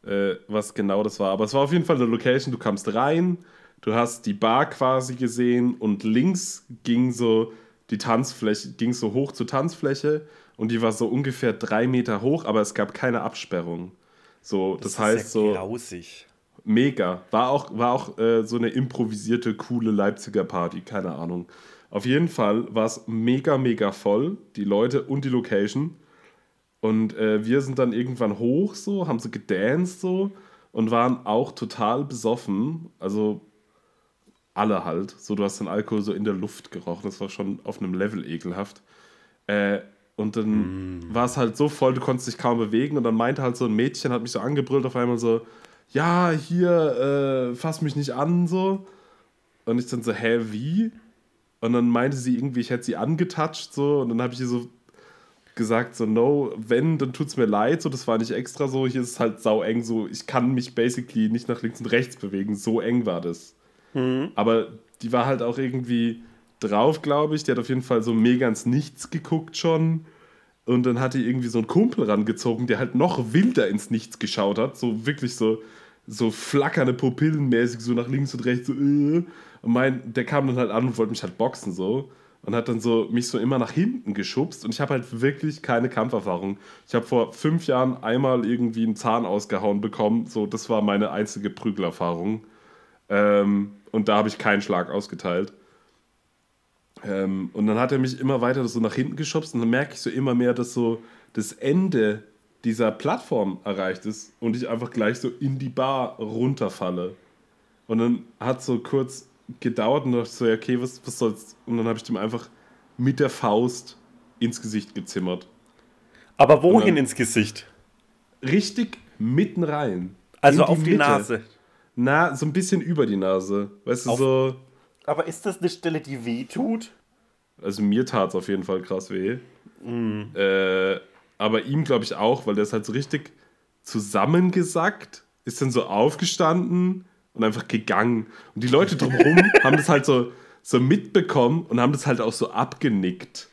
äh, was genau das war, aber es war auf jeden Fall eine Location, du kamst rein, du hast die Bar quasi gesehen und links ging so die Tanzfläche, ging so hoch zur Tanzfläche und die war so ungefähr drei Meter hoch, aber es gab keine Absperrung. So, das, das heißt ja so. Grausig. Mega. War auch, war auch äh, so eine improvisierte, coole Leipziger Party, keine Ahnung. Auf jeden Fall war es mega, mega voll, die Leute und die Location. Und äh, wir sind dann irgendwann hoch so, haben so gedanced so und waren auch total besoffen. Also alle halt. So, du hast den Alkohol so in der Luft gerochen. Das war schon auf einem Level ekelhaft. Äh, und dann mm. war es halt so voll, du konntest dich kaum bewegen. Und dann meinte halt so ein Mädchen, hat mich so angebrüllt auf einmal so, ja, hier, äh, fass mich nicht an, so. Und ich dann so, hä, wie? Und dann meinte sie irgendwie, ich hätte sie angetatscht, so. Und dann habe ich ihr so gesagt, so, no, wenn, dann tut's mir leid, so, das war nicht extra so, hier ist es halt sau eng, so, ich kann mich basically nicht nach links und rechts bewegen, so eng war das. Mhm. Aber die war halt auch irgendwie drauf, glaube ich, die hat auf jeden Fall so mega ins Nichts geguckt schon. Und dann hat die irgendwie so einen Kumpel rangezogen, der halt noch wilder ins Nichts geschaut hat, so wirklich so, so flackernde Pupillen mäßig, so nach links und rechts, so, äh. Und mein, der kam dann halt an und wollte mich halt boxen, so. Und hat dann so mich so immer nach hinten geschubst. Und ich habe halt wirklich keine Kampferfahrung. Ich habe vor fünf Jahren einmal irgendwie einen Zahn ausgehauen bekommen. So, das war meine einzige Prügelerfahrung. Ähm, und da habe ich keinen Schlag ausgeteilt. Ähm, und dann hat er mich immer weiter so nach hinten geschubst. Und dann merke ich so immer mehr, dass so das Ende dieser Plattform erreicht ist und ich einfach gleich so in die Bar runterfalle. Und dann hat so kurz gedauert und dachte so, ja, okay, was, was soll's? Und dann habe ich dem einfach mit der Faust ins Gesicht gezimmert. Aber wohin ins Gesicht? Richtig mitten rein. Also die auf die Mitte. Nase. Na, so ein bisschen über die Nase. Weißt du, auf, so. Aber ist das eine Stelle, die weh tut? Also mir tat es auf jeden Fall krass weh. Mm. Äh, aber ihm glaube ich auch, weil der ist halt so richtig zusammengesackt, ist dann so aufgestanden und einfach gegangen. Und die Leute drumherum haben das halt so, so mitbekommen und haben das halt auch so abgenickt.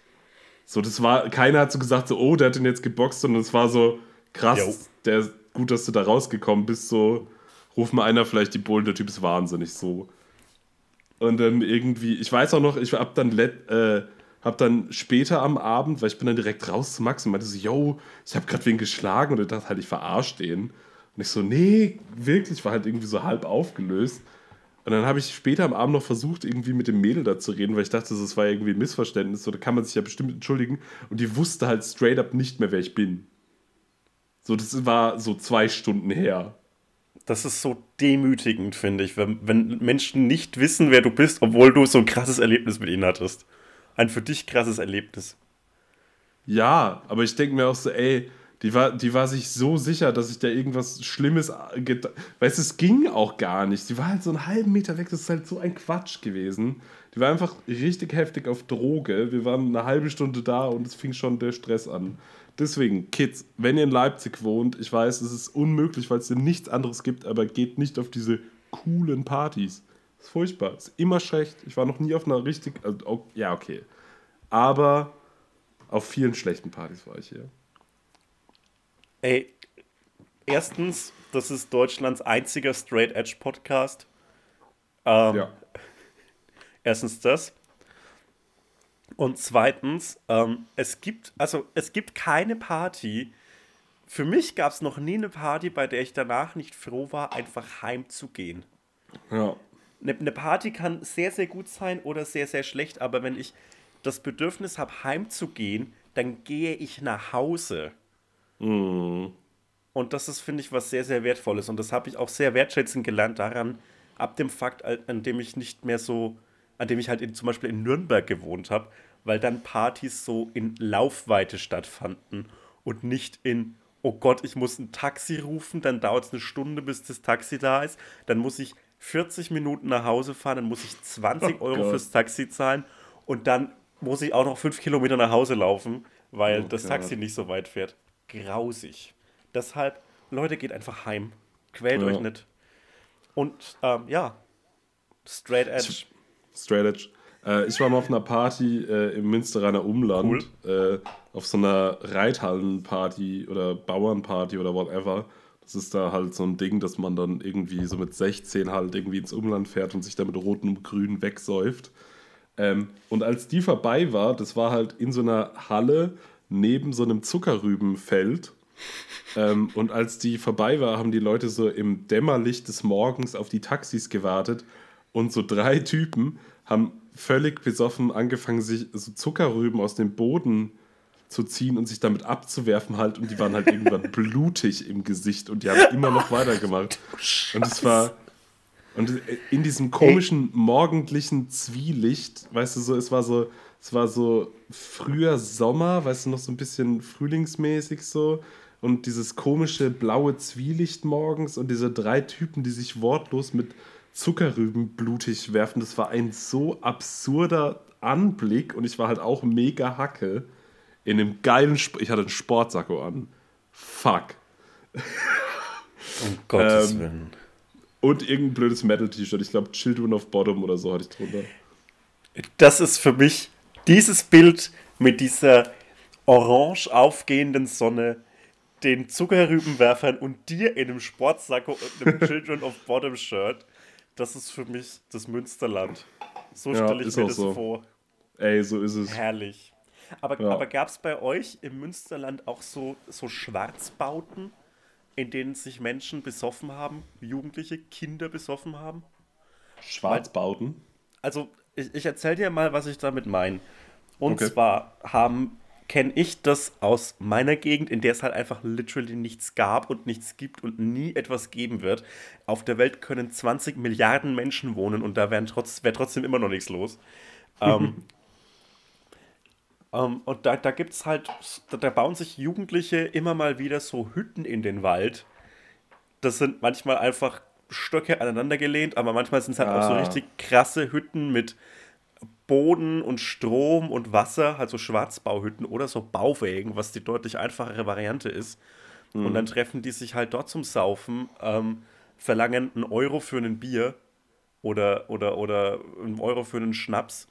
So, das war, keiner hat so gesagt, so, oh, der hat den jetzt geboxt, sondern es war so, krass, der, gut, dass du da rausgekommen bist, so, ruf mal einer vielleicht die Bullen, der Typ ist wahnsinnig, so. Und dann irgendwie, ich weiß auch noch, ich hab dann, let, äh, hab dann später am Abend, weil ich bin dann direkt raus zu Max und meinte so, yo, ich hab grad wen geschlagen und ich dachte halt, ich verarsche den. Und ich so, nee, wirklich, war halt irgendwie so halb aufgelöst. Und dann habe ich später am Abend noch versucht, irgendwie mit dem Mädel da zu reden, weil ich dachte, das war irgendwie ein Missverständnis, so da kann man sich ja bestimmt entschuldigen. Und die wusste halt straight up nicht mehr, wer ich bin. So, das war so zwei Stunden her. Das ist so demütigend, finde ich, wenn, wenn Menschen nicht wissen, wer du bist, obwohl du so ein krasses Erlebnis mit ihnen hattest. Ein für dich krasses Erlebnis. Ja, aber ich denke mir auch so, ey, die war, die war sich so sicher, dass ich da irgendwas Schlimmes. Weißt du, es ging auch gar nicht. Die war halt so einen halben Meter weg. Das ist halt so ein Quatsch gewesen. Die war einfach richtig heftig auf Droge. Wir waren eine halbe Stunde da und es fing schon der Stress an. Deswegen, Kids, wenn ihr in Leipzig wohnt, ich weiß, es ist unmöglich, weil es hier nichts anderes gibt, aber geht nicht auf diese coolen Partys. Ist furchtbar. Ist immer schlecht. Ich war noch nie auf einer richtig. Also, ja, okay. Aber auf vielen schlechten Partys war ich hier. Ey, erstens, das ist Deutschlands einziger Straight Edge Podcast. Ähm, ja. Erstens das. Und zweitens, ähm, es gibt, also es gibt keine Party. Für mich gab es noch nie eine Party, bei der ich danach nicht froh war, einfach heimzugehen. Ja. Eine, eine Party kann sehr, sehr gut sein oder sehr, sehr schlecht, aber wenn ich das Bedürfnis habe, heimzugehen, dann gehe ich nach Hause. Mhm. Und das ist, finde ich, was sehr, sehr Wertvolles. Und das habe ich auch sehr wertschätzend gelernt daran, ab dem Fakt, an dem ich nicht mehr so, an dem ich halt in, zum Beispiel in Nürnberg gewohnt habe, weil dann Partys so in Laufweite stattfanden und nicht in, oh Gott, ich muss ein Taxi rufen, dann dauert es eine Stunde, bis das Taxi da ist, dann muss ich 40 Minuten nach Hause fahren, dann muss ich 20 Oh Euro Gott. fürs Taxi zahlen und dann muss ich auch noch 5 Kilometer nach Hause laufen, weil Oh das Gott. Taxi nicht so weit fährt. Grausig. Deshalb, Leute, geht einfach heim. Quält Ja. euch nicht. Und ähm, ja, Straight Edge. Straight Edge. Äh, ich war mal auf einer Party äh, im Münsteraner Umland, äh, auf so einer Reithallenparty oder Bauernparty oder whatever. Das ist da halt so ein Ding, dass man dann irgendwie so mit 16 halt irgendwie ins Umland fährt und sich da mit roten und grün wegsäuft. Ähm, und als die vorbei war, das war halt in so einer Halle neben so einem Zuckerrübenfeld. Ähm, und als die vorbei war, haben die Leute so im Dämmerlicht des Morgens auf die Taxis gewartet. Und so drei Typen haben völlig besoffen angefangen, sich so Zuckerrüben aus dem Boden zu ziehen und sich damit abzuwerfen halt. Und die waren halt irgendwann blutig im Gesicht und die haben immer noch weitergemacht. Und es war. Und in diesem komischen morgendlichen Zwielicht, weißt du, so, es war so, es war so früher Sommer, weißt du, noch so ein bisschen frühlingsmäßig so. Und dieses komische blaue Zwielicht morgens und diese drei Typen, die sich wortlos mit Zuckerrüben blutig werfen, das war ein so absurder Anblick und ich war halt auch mega Hacke in einem geilen, Sp ich hatte einen Sportsacko an. Fuck. Um Gottes Ähm, Willen. Und irgendein blödes Metal-T-Shirt. Ich glaube, Children of Bottom oder so hatte ich drunter. Das ist für mich dieses Bild mit dieser orange aufgehenden Sonne, den Zuckerrübenwerfern und dir in einem Sportsacko und einem Children of Bottom Shirt. Das ist für mich das Münsterland. So Ja, stelle ich mir das so. vor. Ey, so ist es. Herrlich. Aber, Ja. aber gab es bei euch im Münsterland auch so, so Schwarzbauten, in denen sich Menschen besoffen haben, Jugendliche, Kinder besoffen haben? Schwarzbauten. Also, ich, ich erzähle dir mal, was ich damit meine. Und Okay. zwar haben kenne ich das aus meiner Gegend, in der es halt einfach literally nichts gab und nichts gibt und nie etwas geben wird. Auf der Welt können 20 Milliarden Menschen wohnen und da wäre trotz, wär trotzdem immer noch nichts los. ähm, ähm, und da, da gibt es halt, da, da bauen sich Jugendliche immer mal wieder so Hütten in den Wald. Das sind manchmal einfach Stöcke aneinander gelehnt, aber manchmal sind es halt auch so Ah. richtig krasse Hütten mit Boden und Strom und Wasser, halt so Schwarzbauhütten oder so Bauwägen, was die deutlich einfachere Variante ist. Und dann treffen die sich halt dort zum Saufen, ähm, verlangen einen Euro für ein Bier oder, oder, oder einen Euro für einen Schnaps.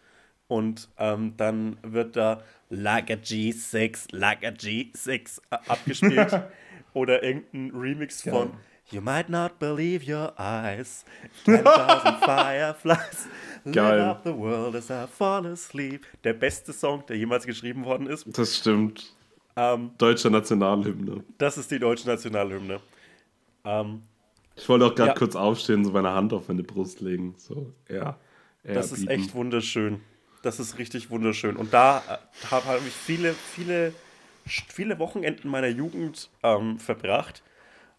Und ähm, dann wird da Like a G6, Like a G6 a- abgespielt. oder irgendein Remix von You might not believe your eyes. 10,000 fireflies. Geil. Light up the world as I fall asleep. Der beste Song, der jemals geschrieben worden ist. Das stimmt. Ähm, Deutsche Nationalhymne. das ist die deutsche Nationalhymne. Ähm, Ich wollte auch gerade Ja. kurz aufstehen und so meine Hand auf meine Brust legen. So, ja. Das ist echt wunderschön. Das ist richtig wunderschön. Und da äh, habe hab ich viele, viele, viele Wochenenden meiner Jugend ähm, verbracht.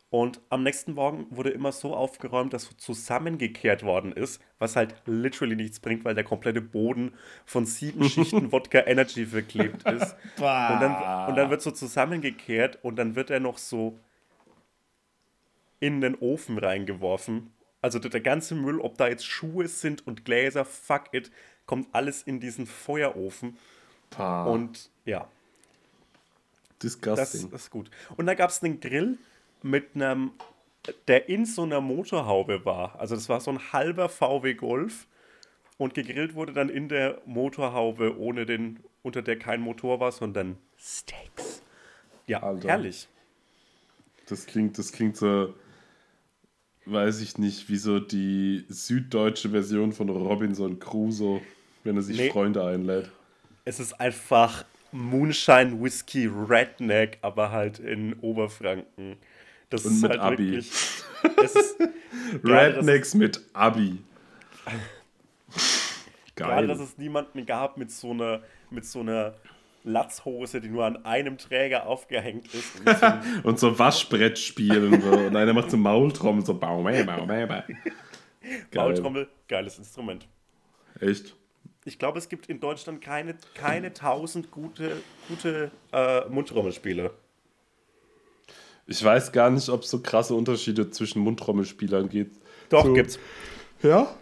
Und am nächsten Morgen wurde immer so aufgeräumt, dass so zusammengekehrt worden ist, was halt literally nichts bringt, weil der komplette Boden von sieben Schichten Wodka Energy verklebt ist. Und dann, und dann wird so zusammengekehrt und dann wird er noch so in den Ofen reingeworfen. Also der, ganze Müll, ob da jetzt Schuhe sind und Gläser, fuck it, kommt alles in diesen Feuerofen. Pah, Und ja, das disgusting. ist gut. Und da gab es einen Grill mit einem, der in so einer Motorhaube war. Also das war so ein halber VW Golf und gegrillt wurde dann in der Motorhaube, ohne den, unter der kein Motor war, sondern Steaks. Ja, Alter. herrlich. Das klingt, das klingt so, weiß ich nicht, wie so die süddeutsche Version von Robinson Crusoe, wenn er sich Nee. Freunde einlädt. Es ist einfach Moonshine Whisky Redneck, aber halt in Oberfranken. Das Und ist mit halt Abi. wirklich. Gerade, Rednecks mit Abi. gerade, dass Geil. es niemanden gab mit so einer, mit so einer Latzhose, die nur an einem Träger aufgehängt ist. Und so Und so Waschbrett spielen und so. Und einer macht so Maultrommel, so bau, bau, bau, bau. Geil. Maultrommel, geiles Instrument. Echt? Ich glaube, es gibt in Deutschland keine, keine tausend gute, gute äh, Mundtrommelspieler. Ich weiß gar nicht, ob es so krasse Unterschiede zwischen Mundtrommelspielern geht. Doch, so, gibt's. Ja?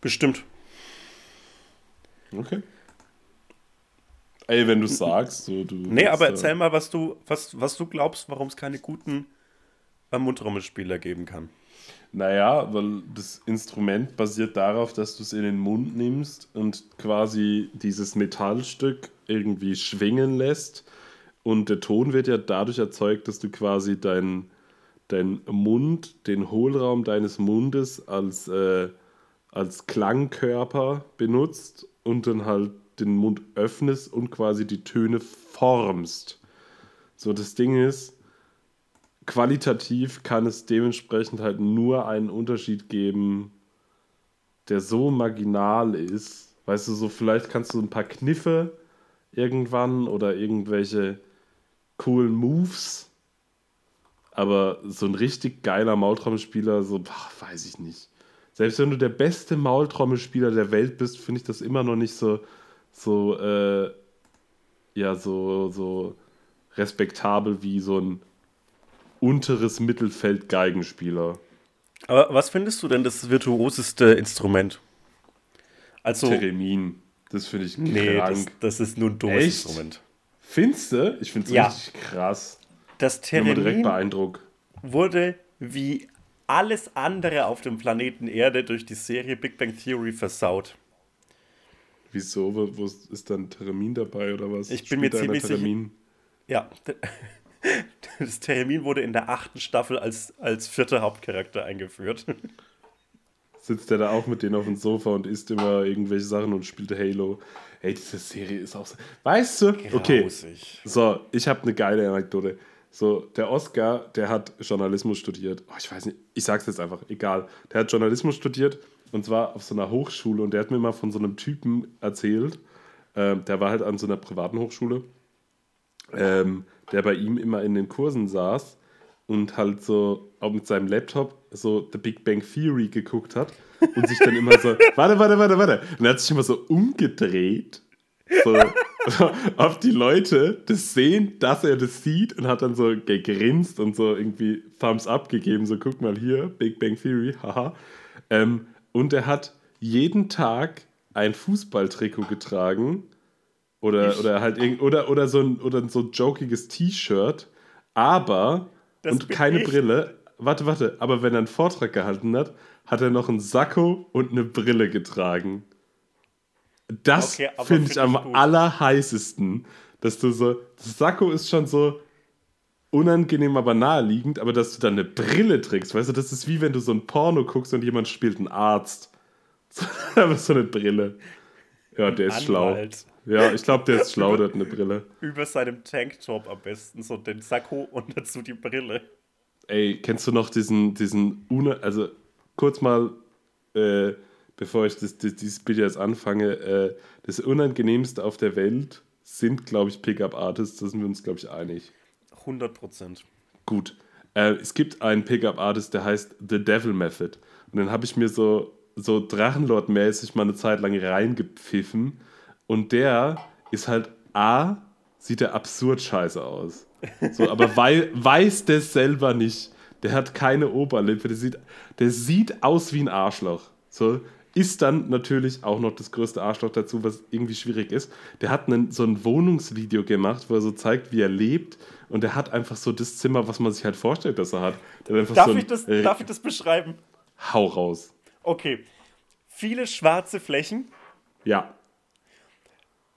Bestimmt. Okay. Ey, wenn du sagst, so du. Nee, willst, aber äh, erzähl mal, was du, was, was du glaubst, warum es keine guten äh, Mundtrommelspieler geben kann. Naja, weil das Instrument basiert darauf, dass du es in den Mund nimmst und quasi dieses Metallstück irgendwie schwingen lässt. Und der Ton wird ja dadurch erzeugt, dass du quasi deinen dein Mund, den Hohlraum deines Mundes als, äh, als Klangkörper benutzt und dann halt den Mund öffnest und quasi die Töne formst. So, das Ding ist, qualitativ kann es dementsprechend halt nur einen Unterschied geben, der so marginal ist. Weißt du, so vielleicht kannst du ein paar Kniffe irgendwann oder irgendwelche coolen Moves, aber so ein richtig geiler Maultrommelspieler, so, boah, weiß ich nicht. Selbst wenn du der beste Maultrommelspieler der Welt bist, finde ich das immer noch nicht so, so, äh, ja, so, so respektabel wie so ein unteres Mittelfeld Geigenspieler. Aber was findest du denn das virtuoseste Instrument? Also, Theremin. Das finde ich nee, das, krank. das ist nur ein dummes Echt? Instrument. Findest du? Ich finde es Ja. richtig krass. Das immer direkt beeindruckt. wurde wie alles andere auf dem Planeten Erde durch die Serie Big Bang Theory versaut. Wieso? Wo, ist dann Theremin dabei oder was? Ich bin mir Spielt einer ziemlich sicher-? Ja, das Theremin wurde in der achten Staffel als, als vierter Hauptcharakter eingeführt. Sitzt der da auch mit denen auf dem Sofa und isst immer irgendwelche Sachen und spielt Halo. Ey, diese Serie ist auch so. Weißt du? Okay. So, ich habe eine geile Anekdote. So, der Oscar, der hat Journalismus studiert. Oh, ich weiß nicht, ich sag's jetzt einfach, egal. Der hat Journalismus studiert und zwar auf so einer Hochschule und der hat mir mal von so einem Typen erzählt. Ähm, der war halt an so einer privaten Hochschule, ähm, der bei ihm immer in den Kursen saß und halt so auch mit seinem Laptop so The Big Bang Theory geguckt hat und sich dann immer so, warte, warte, warte, warte. Und er hat sich immer so umgedreht so auf die Leute das sehen, dass er das sieht und hat dann so gegrinst und so irgendwie Thumbs up gegeben, so guck mal hier, Big Bang Theory, haha. Ähm, und er hat jeden Tag ein Fußballtrikot getragen oder, oder halt irgend, oder, oder so ein oder so ein jokiges T-Shirt, aber Das und keine ich. Brille. Warte, warte, aber wenn er einen Vortrag gehalten hat, hat er noch einen Sakko und eine Brille getragen. Das Okay, finde ich find am ich gut. allerheißesten, dass du so, das Sakko ist schon so unangenehm, aber naheliegend, aber dass du dann eine Brille trägst, weißt du, das ist wie wenn du so ein Porno guckst und jemand spielt einen Arzt. aber so eine Brille. Ja, der ist schlau. Anwalt. Ja, ich glaube, der ist schlau, der hat eine Brille. Über seinem Tanktop am besten, so den Sakko und dazu die Brille. Ey, kennst du noch diesen, diesen, Una also kurz mal, äh, bevor ich das, das, dieses Bild jetzt anfange, äh, das Unangenehmste auf der Welt sind, glaube ich, Pickup-Artists, da sind wir uns, glaube ich, einig. 100 Prozent. Gut. Äh, es gibt einen Pickup-Artist, der heißt The Devil Method. Und dann habe ich mir so, so Drachenlord-mäßig mal eine Zeit lang reingepfiffen. Und der ist halt A, sieht er absurd scheiße aus. So, aber wei weiß der selber nicht. Der hat keine Oberlippe. Der sieht, der sieht aus wie ein Arschloch. So, ist dann natürlich auch noch das größte Arschloch dazu, was irgendwie schwierig ist. Der hat einen, so ein Wohnungsvideo gemacht, wo er so zeigt, wie er lebt. Und er hat einfach so das Zimmer, was man sich halt vorstellt, dass er hat. Darf, so ich das, äh, darf ich das beschreiben? Hau raus. Okay. Viele schwarze Flächen, Ja.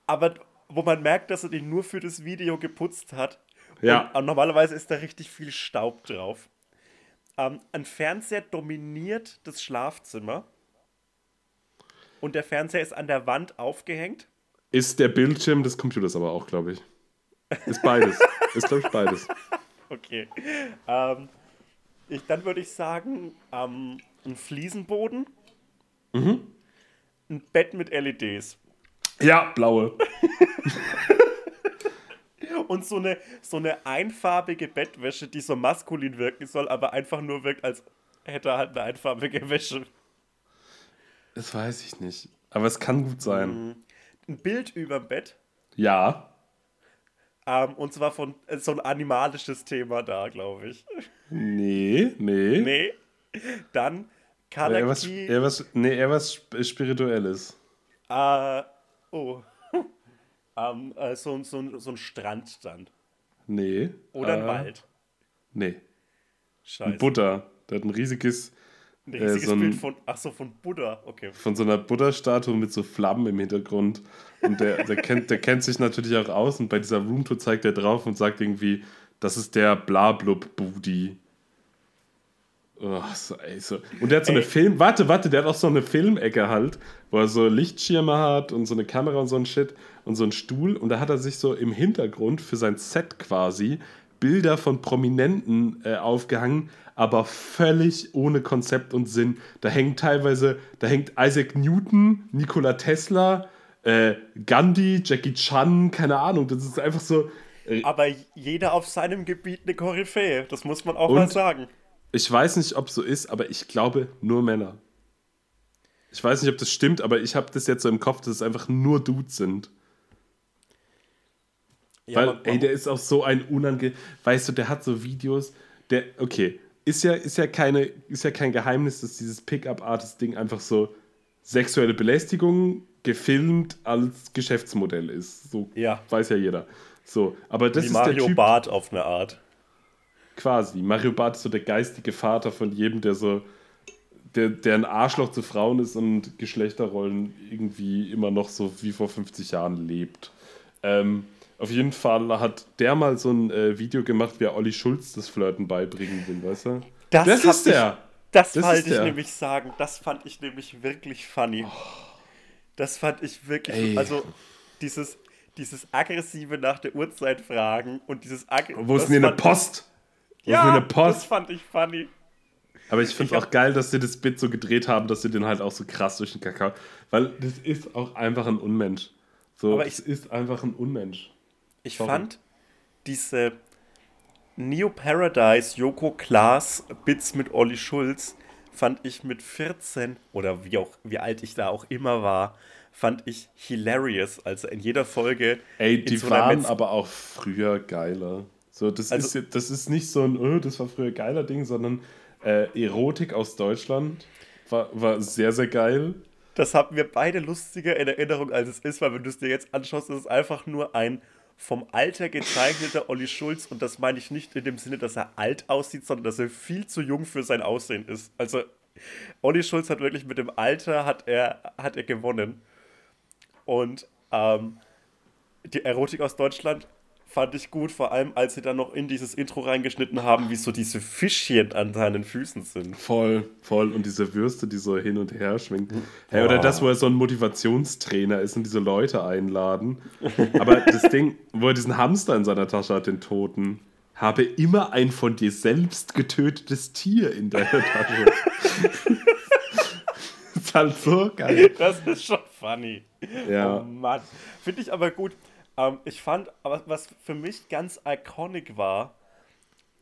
aber wo man merkt, dass er die nur für das Video geputzt hat. Ja. Und, und normalerweise ist da richtig viel Staub drauf. Ähm, ein Fernseher dominiert das Schlafzimmer. Und der Fernseher ist an der Wand aufgehängt. Ist der Bildschirm des Computers aber auch, glaube ich. Ist beides. ist, glaube ich, beides. Okay. Ähm, ich, dann würde ich sagen, ähm, ein Fliesenboden. Mhm. Ein Bett mit LEDs. Ja, blaue. Und so eine, so eine einfarbige Bettwäsche, die so maskulin wirken soll, aber einfach nur wirkt, als hätte er halt eine einfarbige Wäsche. Das weiß ich nicht. Aber es kann gut sein. Ein Bild überm Bett. Ja. Ähm, und zwar von äh, so ein animalisches Thema da, glaube ich. Nee, nee. Nee. Dann Eher was, Kalaki. eher was, nee, eher was Sp- Spirituelles. Äh, oh. Ähm, äh, so, so, so ein Strand dann. Nee. Oder ein äh, Wald. Nee. Scheiße. Ein Buddha. Der hat ein riesiges, Ein riesiges äh, so ein- Bild von. Ach so, von Buddha. Okay. von so einer Buddha-Statue mit so Flammen im Hintergrund. Und der, der, kennt, der kennt sich natürlich auch aus. Und bei dieser Roomtour zeigt er drauf und sagt irgendwie, das ist der Blablub-Budi. Oh, so, ey, so. Und der hat so eine Ey. Film... Warte, warte, der hat auch so eine Filmecke halt, wo er so Lichtschirme hat und so eine Kamera und so ein Shit und so einen Stuhl. Und da hat er sich so im Hintergrund für sein Set quasi Bilder von Prominenten äh, aufgehangen, aber völlig ohne Konzept und Sinn. Da hängt teilweise, da hängt Isaac Newton, Nikola Tesla, äh, Gandhi, Jackie Chan, keine Ahnung. Das ist einfach so. Äh, Aber jeder auf seinem Gebiet eine Koryphäe. Das muss man auch mal sagen. Ich weiß nicht, ob es so ist, aber ich glaube nur Männer. Ich weiß nicht, ob das stimmt, aber ich habe das jetzt so im Kopf, dass es einfach nur Dudes sind. Ja, Weil, man- ey, der ist auch so ein unange... Weißt du, der hat so Videos, der, okay, ist ja, ist ja, keine, ist ja kein Geheimnis, dass dieses Pickup-Artist-Ding einfach so sexuelle Belästigung gefilmt als Geschäftsmodell ist. So Ja. weiß ja jeder. So, aber das wie ist Mario der Typ Barth auf eine Art. Quasi. Mario Barth ist so der geistige Vater von jedem, der so der, der ein Arschloch zu Frauen ist und Geschlechterrollen irgendwie immer noch so wie vor 50 Jahren lebt. Ähm, auf jeden Fall hat der mal so ein äh, Video gemacht, wie er Olli Schulz das Flirten beibringen will, weißt du? Das, Das ist der. Das, Das wollte ich der. nämlich sagen. Das fand ich nämlich wirklich funny. Das fand ich wirklich. Ey. Also, dieses, dieses aggressive nach der Uhrzeit fragen und dieses aggressive. Wo ist denn hier eine Post? Ja, das fand ich funny. Aber ich finde Ich auch geil, dass sie das Bit so gedreht haben, dass sie den halt auch so krass durch den Kakao. Weil das ist auch einfach ein Unmensch. So, Aber es ist einfach ein Unmensch. Ich Sorry. fand diese Neo Paradise Joko Klaas Bits mit Olli Schulz fand ich mit 14 oder wie auch wie alt ich da auch immer war, fand ich hilarious, also in jeder Folge Ey, die so waren Metz- aber auch früher geiler. So, das, Also- ist, das ist nicht so ein, oh, das war früher geiler Ding, sondern äh, Erotik aus Deutschland war, war sehr, sehr geil. Das haben wir beide lustiger in Erinnerung, als es ist, weil wenn du es dir jetzt anschaust, ist es einfach nur ein vom Alter gezeichneter Olli Schulz und das meine ich nicht in dem Sinne, dass er alt aussieht, sondern dass er viel zu jung für sein Aussehen ist. Also Olli Schulz hat wirklich mit dem Alter hat er, hat er gewonnen. Und ähm, die Erotik aus Deutschland fand ich gut, vor allem als sie dann noch in dieses Intro reingeschnitten haben, wie so diese Fischchen an seinen Füßen sind. Voll, voll. Und diese Würste, die so hin und her schwingen. Hey, oder das, wo er so ein Motivationstrainer ist und diese Leute einladen. Aber das Ding, wo er diesen Hamster in seiner Tasche hat, den Toten, habe immer ein von dir selbst getötetes Tier in deiner Tasche. ist halt so geil. Das ist schon funny. Ja. Oh Mann. Finde ich aber gut. Ähm, ich fand, was für mich ganz iconic war,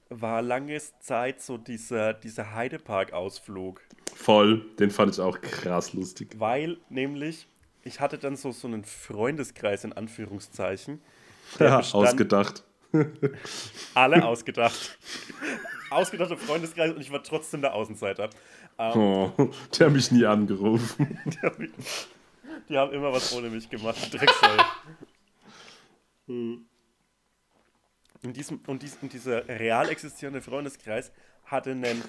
war lange Zeit so dieser, dieser Heidepark-Ausflug. Voll, den fand ich auch krass lustig. Weil nämlich, ich hatte dann so, so einen Freundeskreis in Anführungszeichen. Ja, ausgedacht. Alle ausgedacht. Ausgedachter Freundeskreis und ich war trotzdem der Außenseiter. Ähm, Oh, der hat mich nie angerufen. Die haben, die haben immer was ohne mich gemacht. Drecksau. Hm. In diesem, und, dies, und dieser real existierende Freundeskreis hatte einen,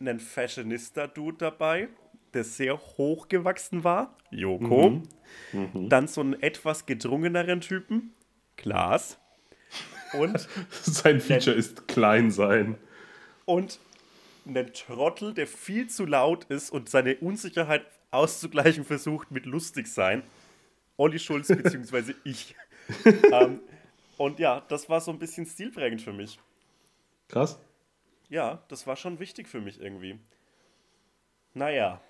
einen Fashionista-Dude dabei, der sehr hochgewachsen war. Joko. Dann so einen etwas gedrungeneren Typen. Klaas. Und Sein Feature ist klein sein. und einen Trottel, der viel zu laut ist und seine Unsicherheit auszugleichen versucht mit lustig sein. Olli Schulz beziehungsweise ich. ähm, und ja, das war so ein bisschen stilprägend für mich. Krass. Ja, das war schon wichtig für mich irgendwie. Naja.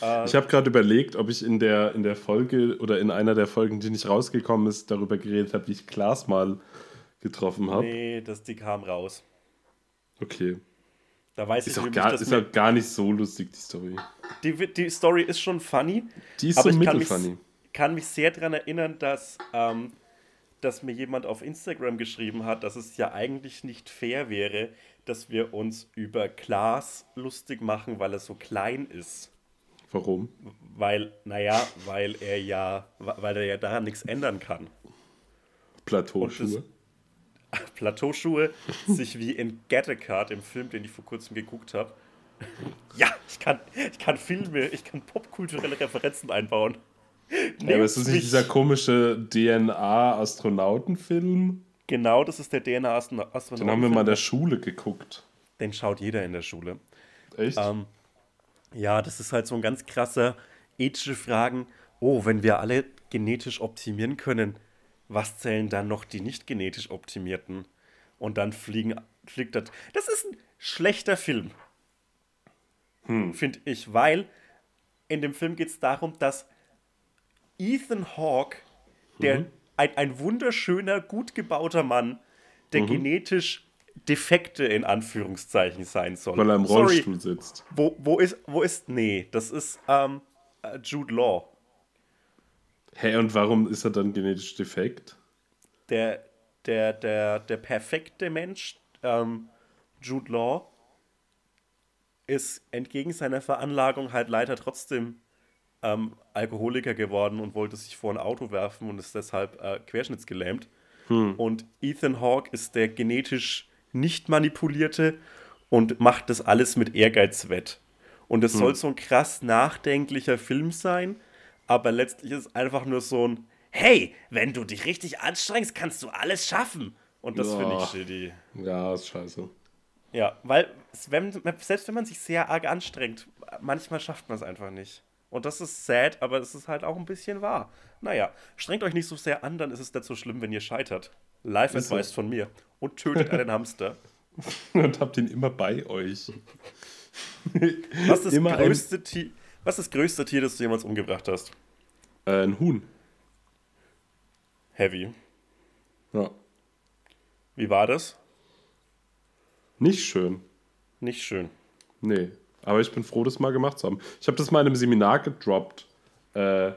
Äh, Ich habe gerade überlegt, ob ich in der, in der Folge oder in einer der Folgen, die nicht rausgekommen ist, darüber geredet habe, wie ich Klaas mal getroffen habe. nee, das, die kam raus. Okay. Da weiß Ist ich auch, gar, dass ist auch gar nicht so lustig, die Story. die, die Story ist schon funny. Die ist aber so mich, mittelfunny. Kann mich sehr daran erinnern, dass, ähm, dass mir jemand auf Instagram geschrieben hat, dass es ja eigentlich nicht fair wäre, dass wir uns über Klaas lustig machen, weil er so klein ist. Warum? Weil, naja, weil er ja, weil er ja daran nichts ändern kann. Plateauschuhe. Plateauschuhe sich wie in Gattacat, im Film, den ich vor kurzem geguckt habe. Ja, ich kann, ich kann Filme, ich kann popkulturelle Referenzen einbauen. Ja, aber ist das nicht dieser komische DNA-Astronautenfilm? Genau, das ist der DNA-Astronautenfilm. Den haben wir mal in der Schule geguckt. Den schaut jeder in der Schule. Echt? Ähm, ja, das ist halt so ein ganz krasser ethische Fragen. Oh, wenn wir alle genetisch optimieren können, was zählen dann noch die nicht genetisch optimierten? Und dann fliegen, fliegt das. Das ist ein schlechter Film. Hm. Finde ich, weil in dem Film geht es darum, dass Ethan Hawke, der Mhm. ein, ein wunderschöner, gut gebauter Mann, der Mhm. genetisch defekte in Anführungszeichen sein soll. Weil er im Sorry, Rollstuhl sitzt. wo, wo ist, wo ist, nee, das ist ähm, äh, Jude Law. Hä, und warum ist er dann genetisch defekt? Der, der, der, der perfekte Mensch, ähm, Jude Law, ist entgegen seiner Veranlagung halt leider trotzdem ähm, Alkoholiker geworden und wollte sich vor ein Auto werfen und ist deshalb äh, querschnittsgelähmt. Und Ethan Hawke ist der genetisch nicht manipulierte und macht das alles mit Ehrgeiz wett. Und es soll so ein krass nachdenklicher Film sein, aber letztlich ist es einfach nur so ein Hey, wenn du dich richtig anstrengst, kannst du alles schaffen. Und das finde ich shitty. Ja, ist scheiße. Ja, weil wenn, selbst wenn man sich sehr arg anstrengt, manchmal schafft man es einfach nicht. Und das ist sad, aber es ist halt auch ein bisschen wahr. Naja, strengt euch nicht so sehr an, dann ist es nicht so schlimm, wenn ihr scheitert. Life. Advice von mir. Und tötet einen Hamster. Und habt ihn immer bei euch. Was ist, das Immer ein- größte Tier, was ist das größte Tier, das du jemals umgebracht hast? Äh, ein Huhn. Heavy. Ja. Wie war das? Nicht schön. Nicht schön. Nee. Aber ich bin froh, das mal gemacht zu haben. Ich habe das mal in einem Seminar gedroppt, äh,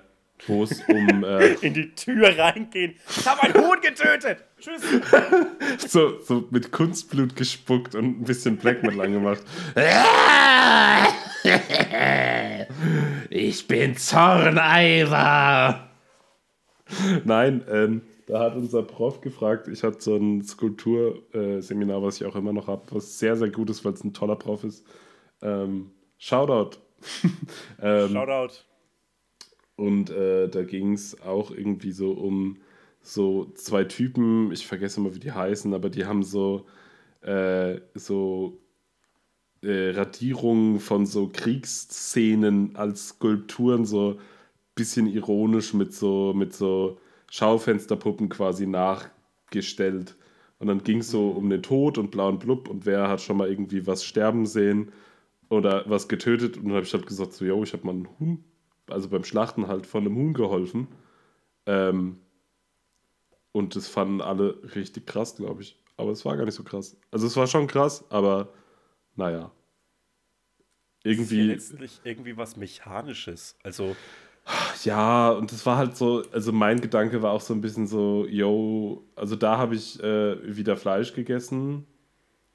wo es um äh, In die Tür reingehen. Ich habe ein Huhn getötet. Tschüss. so, so mit Kunstblut gespuckt und ein bisschen Black Metal angemacht. Ich bin Zorneiver. Nein, ähm, da hat unser Prof gefragt, ich hatte so ein Skulpturseminar, was ich auch immer noch habe, was sehr, sehr gut ist, weil es ein toller Prof ist. Ähm, Shoutout. ähm, Shoutout. und äh, da ging es auch irgendwie so um so zwei Typen, ich vergesse immer, wie die heißen, aber die haben so, äh, so äh, Radierungen von so Kriegsszenen als Skulpturen, so bisschen ironisch mit so, mit so Schaufensterpuppen quasi nachgestellt. Und dann ging es so um den Tod und blau und blub und wer hat schon mal irgendwie was sterben sehen oder was getötet. Und dann habe ich halt gesagt, so, yo, ich habe mal einen Huhn, also beim Schlachten halt von einem Huhn geholfen. Ähm, und das fanden alle richtig krass, glaube ich. Aber es war gar nicht so krass. Also es war schon krass, aber naja. Ist ja Irgendwie. letztlich irgendwie was Mechanisches. Also, Ja, und das war halt so, also mein Gedanke war auch so ein bisschen so, yo, also da habe ich äh, wieder Fleisch gegessen.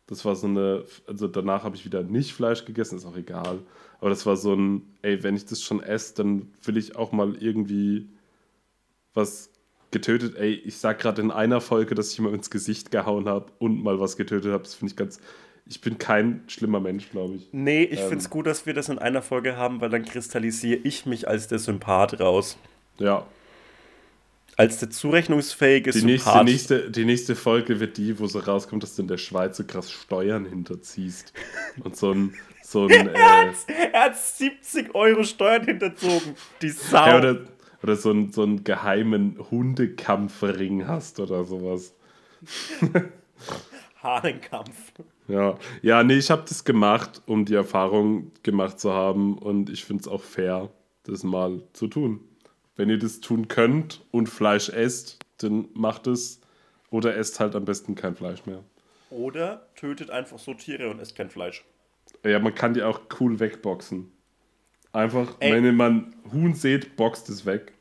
Das war so eine, also danach habe ich wieder nicht Fleisch gegessen, ist auch egal. Aber das war so ein, ey, wenn ich das schon esse, dann will ich auch mal irgendwie was getötet. Ey, ich sag gerade in einer Folge, dass ich mal ins Gesicht gehauen habe und mal was getötet habe. Das finde ich ganz, ich bin kein schlimmer Mensch, glaube ich. nee, ich Ähm. finde es gut, dass wir das in einer Folge haben, weil dann kristallisiere ich mich als der Sympath raus. Ja, Als der zurechnungsfähige Die nächste, Sympath. nächste, die nächste Folge wird die, wo so rauskommt, dass du in der Schweiz so krass Steuern hinterziehst. Und so ein. So ein er, äh, hat, er hat 70 Euro Steuern hinterzogen. Die Sau. ja, oder, oder so, ein, so einen geheimen Hundekampfring hast oder sowas. Hahnenkampf. Ja, ja nee, ich habe das gemacht, um die Erfahrung gemacht zu haben. Und ich finde es auch fair, das mal zu tun. Wenn ihr das tun könnt und Fleisch esst, dann macht es. Oder esst halt am besten kein Fleisch mehr. Oder tötet einfach so Tiere und esst kein Fleisch. Ja, man kann die auch cool wegboxen. Einfach, Ey. wenn man Huhn seht, boxt es weg.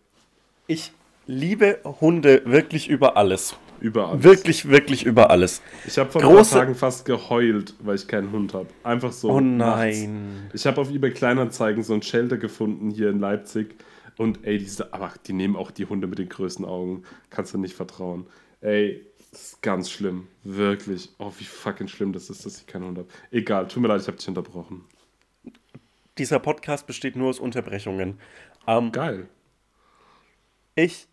Ich, liebe Hunde wirklich über alles. Über alles. Wirklich, wirklich über alles. Ich habe vor Große- ein paar Tagen fast geheult, weil ich keinen Hund habe. Einfach so. Oh nachts. nein. Ich habe auf eBay Kleinanzeigen so ein Shelter gefunden hier in Leipzig. Und ey, diese, aber die nehmen auch die Hunde mit den größten Augen. Kannst du nicht vertrauen. Ey, das ist ganz schlimm. Wirklich. Oh, wie fucking schlimm das ist, dass ich keinen Hund habe. Egal, tut mir leid, ich habe dich unterbrochen. Dieser Podcast besteht nur aus Unterbrechungen. Ähm, Geil. ich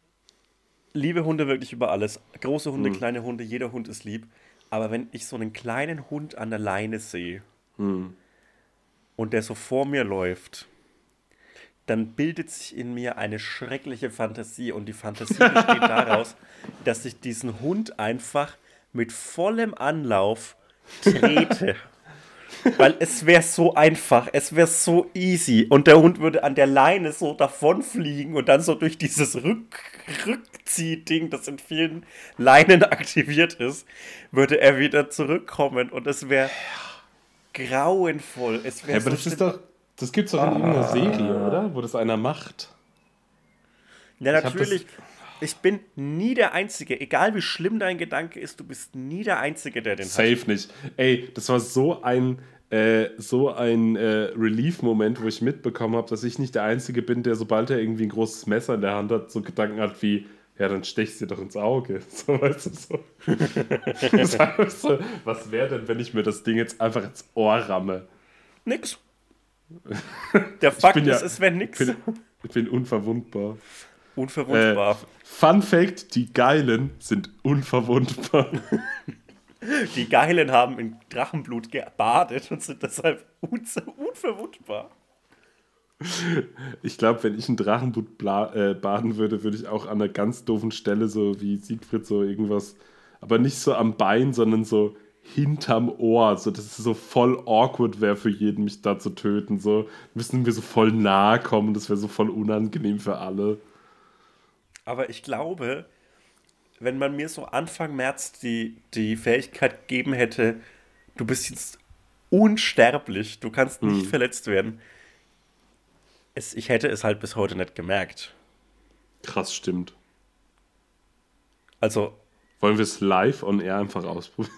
liebe Hunde wirklich über alles. Große Hm. Hunde, kleine Hunde, jeder Hund ist lieb. Aber wenn ich so einen kleinen Hund an der Leine sehe Hm. und der so vor mir läuft, dann bildet sich in mir eine schreckliche Fantasie. Und die Fantasie besteht daraus, dass ich diesen Hund einfach mit vollem Anlauf trete. Weil es wäre so einfach, es wäre so easy. Und der Hund würde an der Leine so davonfliegen und dann so durch dieses Rück Rückziehding, das in vielen Leinen aktiviert ist, würde er wieder zurückkommen. Und es wäre grauenvoll. Es Ja, wäre aber so das ist doch. Das gibt's doch in irgendeiner Serie, oder? Wo das einer macht. Ja, Ich natürlich. Ich bin nie der Einzige. Egal wie schlimm dein Gedanke ist, du bist nie der Einzige, der den hat. Safe nicht. Ey, das war so ein, äh, so ein äh, Relief-Moment, wo ich mitbekommen habe, dass ich nicht der Einzige bin, der, sobald er irgendwie ein großes Messer in der Hand hat, so Gedanken hat wie, ja, dann stechst du dir doch ins Auge. So, weißt du, so. Das so, was wäre denn, wenn ich mir das Ding jetzt einfach ins Ohr ramme? Nix. Der Fakt bin ja- ist, es wäre nix. Ich bin, ich bin unverwundbar. Unverwundbar. Äh, Fun Fact: Die Geilen sind unverwundbar. Die Geilen haben in Drachenblut gebadet und sind deshalb un unverwundbar. Ich glaube, wenn ich ein Drachenboot bla- äh, baden würde, würde ich auch an einer ganz doofen Stelle, so wie Siegfried, so irgendwas, aber nicht so am Bein, sondern so hinterm Ohr, so dass es so voll awkward wäre für jeden, mich da zu töten. So müssen wir so voll nahe kommen, das wäre so voll unangenehm für alle. Aber ich glaube, wenn man mir so Anfang März die, die Fähigkeit gegeben hätte, du bist jetzt unsterblich, du kannst nicht Hm. verletzt werden, es, ich hätte es halt bis heute nicht gemerkt. Krass, stimmt. Also, Wollen wir es live on air einfach ausprobieren?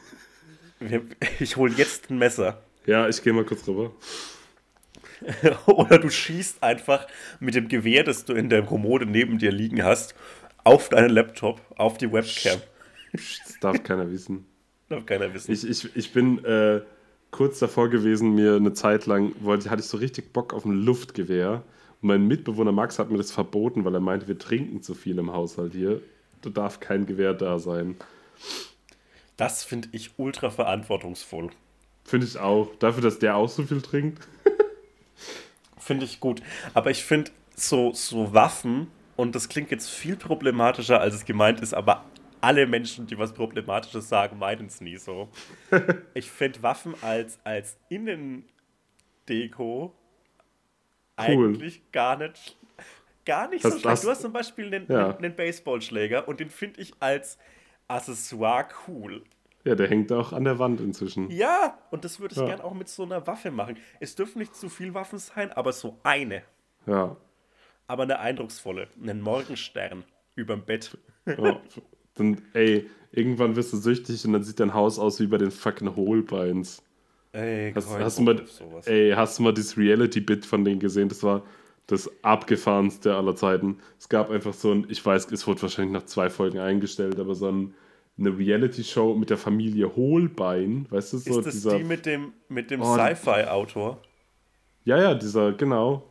Ich hole jetzt ein Messer. Ja, ich gehe mal kurz rüber. Oder du schießt einfach mit dem Gewehr, das du in der Kommode neben dir liegen hast, auf deinen Laptop, auf die Webcam. Das darf keiner wissen. Darf keiner wissen. Ich, ich, ich bin äh, kurz davor gewesen, mir eine Zeit lang, wollte, hatte ich so richtig Bock auf ein Luftgewehr. Und mein Mitbewohner Max hat mir das verboten, weil er meinte, wir trinken zu viel im Haushalt hier. Da darf kein Gewehr da sein. Das finde ich ultra verantwortungsvoll. Finde ich auch. Dafür, dass der auch so viel trinkt. Finde ich gut. Aber ich finde so, so Waffen, und das klingt jetzt viel problematischer, als es gemeint ist, aber alle Menschen, die was Problematisches sagen, meinen es nie so. ich finde Waffen als, als Innendeko eigentlich gar nicht, gar nicht so Das- schlecht. das- Du hast zum Beispiel einen, Ja. einen Baseballschläger und den finde ich als Accessoire cool. Ja, der hängt auch an der Wand inzwischen. Ja, und das würde ich Ja. gern auch mit so einer Waffe machen. Es dürfen nicht zu viel Waffen sein, aber so eine. Ja. aber eine eindrucksvolle. Einen Morgenstern überm Bett. ja. Dann, ey, irgendwann wirst du süchtig und dann sieht dein Haus aus wie bei den fucking Holbeins. Ey, Hast, hast, du mal, sowas. ey, hast du mal dieses Reality-Bit von denen gesehen? Das war das abgefahrenste aller Zeiten. Es gab einfach so ein, ich weiß, es wurde wahrscheinlich nach zwei Folgen eingestellt, aber so ein, eine Reality-Show mit der Familie Holbein, weißt du, so Ist das dieser. die mit dem, mit dem Oh, die- Sci-Fi-Autor? ja, ja, dieser, genau.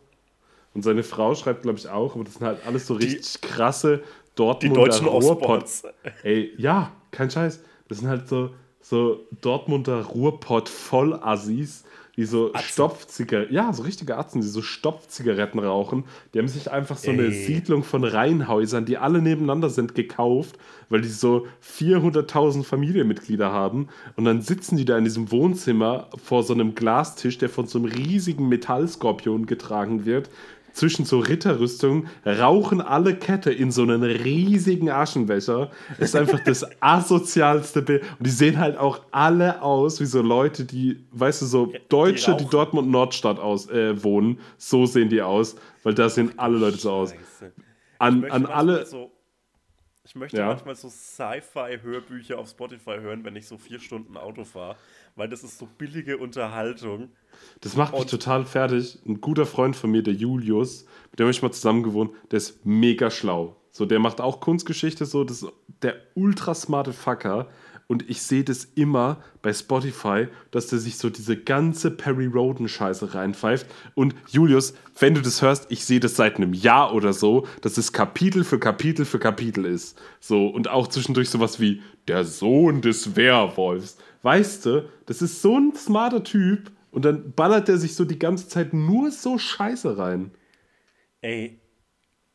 Und seine Frau schreibt, glaube ich, auch, aber das sind halt alles so richtig krasse Die Dortmunder deutschen Ruhrpott- Ostbots. Ey, ja, kein Scheiß. Das sind halt so, so Dortmunder Ruhrpott-Vollassis, die so Stopfzigaretten, ja, so richtige Atzen, die so Stopfzigaretten rauchen. Die haben sich einfach so eine Ey. Siedlung von Reihenhäusern, die alle nebeneinander sind, gekauft, weil die so 400.000 Familienmitglieder haben. Und dann sitzen die da in diesem Wohnzimmer vor so einem Glastisch, der von so einem riesigen Metallskorpion getragen wird zwischen so Ritterrüstungen, rauchen alle Kette in so einen riesigen Aschenbecher. ist einfach das asozialste Bild. Und die sehen halt auch alle aus wie so Leute, die, weißt du, so Deutsche, die, rauchen. Dortmund Nordstadt aus, äh, wohnen. So sehen die aus, weil da sehen alle Leute so aus. An, an alle. So, Ich möchte Ja. manchmal so Sci-Fi-Hörbücher auf Spotify hören, wenn ich so vier Stunden Auto fahre, weil das ist so billige Unterhaltung. Das macht mich Und- total fertig. Ein guter Freund von mir, der Julius, mit dem habe ich mal zusammen gewohnt, der ist mega schlau. So, der macht auch Kunstgeschichte, so, das ist der ultra smarte Fucker. Und ich sehe das immer bei Spotify, dass der sich so diese ganze Perry Roden-Scheiße reinpfeift. Und Julius, wenn du das hörst, ich sehe das seit einem Jahr oder so, dass es Kapitel für Kapitel für Kapitel ist. So, und auch zwischendurch sowas wie der Sohn des Werwolfs. Weißt du, das ist so ein smarter Typ. Und dann ballert er sich so die ganze Zeit nur so Scheiße rein. Ey,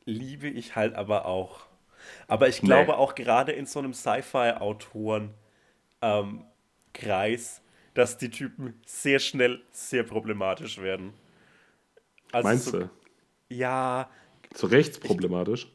liebe ich halt aber auch. Aber ich glaube Nee. auch gerade in so einem Sci-Fi-Autoren ähm, Kreis, dass die Typen sehr schnell sehr problematisch werden. Also Meinst so, du? Ja, So rechtsproblematisch?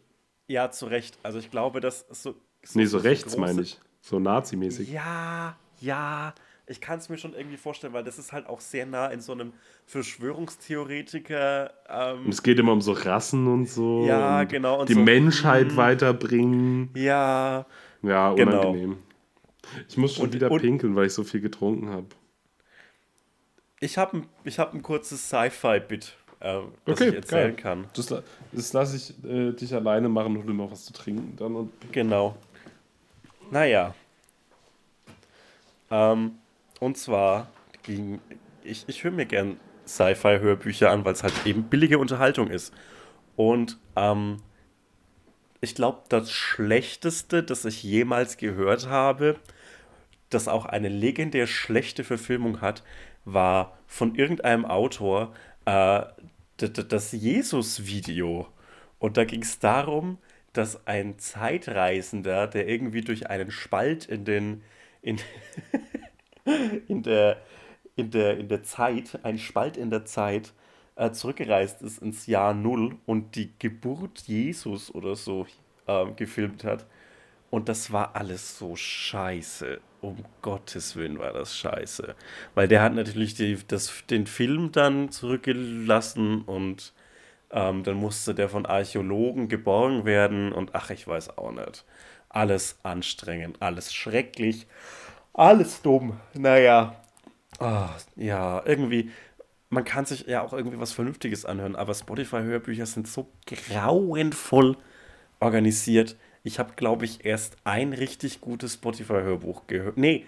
ja, zu Recht. Also ich glaube, dass so. Nee, so rechts meine ich. So nazimäßig. Ja, ja. Ich kann es mir schon irgendwie vorstellen, weil das ist halt auch sehr nah in so einem Verschwörungstheoretiker. Ähm, es geht immer um so Rassen und so. Ja, und genau, und die so, Menschheit hm. weiterbringen. ja, Ja, Genau. unangenehm. Ich muss schon Und- wieder und- pinkeln, weil ich so viel getrunken habe. Ich habe ein, ich hab ein kurzes Sci-Fi-Bit, äh, das Okay, ich erzählen geil. kann. Das, das lasse ich äh, dich alleine machen und hol noch was zu trinken dann. Und Genau. Naja. Ähm, und zwar ging. Ich, ich höre mir gern Sci-Fi-Hörbücher an, weil es halt eben billige Unterhaltung ist. Und ähm, ich glaube, das Schlechteste, das ich jemals gehört habe, das auch eine legendär schlechte Verfilmung hat, war von irgendeinem Autor äh, das Jesus-Video. Und da ging es darum, dass ein Zeitreisender, der irgendwie durch einen Spalt in den in, in der in der in der Zeit, ein Spalt in der Zeit äh, zurückgereist ist ins Jahr Null und die Geburt Jesus oder so ähm, gefilmt hat. Und das war alles so scheiße. Um Gottes Willen war das scheiße. Weil der hat natürlich die, das, den Film dann zurückgelassen und ähm, dann musste der von Archäologen geborgen werden und ach, ich weiß auch nicht. Alles anstrengend, alles schrecklich, alles dumm. Naja, ah, ja, irgendwie, man kann sich ja auch irgendwie was Vernünftiges anhören, aber Spotify-Hörbücher sind so grauenvoll organisiert. Ich habe, glaube ich, erst ein richtig gutes Spotify-Hörbuch gehört. Nee,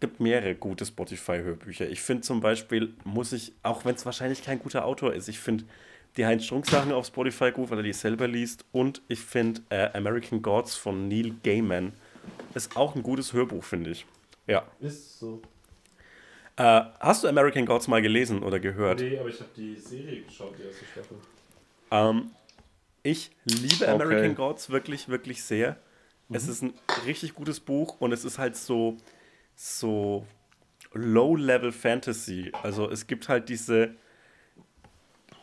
gibt mehrere gute Spotify-Hörbücher. Ich finde zum Beispiel, muss ich, auch wenn es wahrscheinlich kein guter Autor ist, ich finde die Heinz Strunk-Sachen auf Spotify gut, weil er die selber liest. Und ich finde äh, American Gods von Neil Gaiman ist auch ein gutes Hörbuch, finde ich. Ja. ist so. Äh, hast du American Gods mal gelesen oder gehört? Nee, aber ich habe die Serie geschaut, die erste Staffel. Ähm, ich liebe Okay. American Gods wirklich, wirklich sehr. Es ist ein richtig gutes Buch und es ist halt so, so Low-Level Fantasy. Also es gibt halt diese.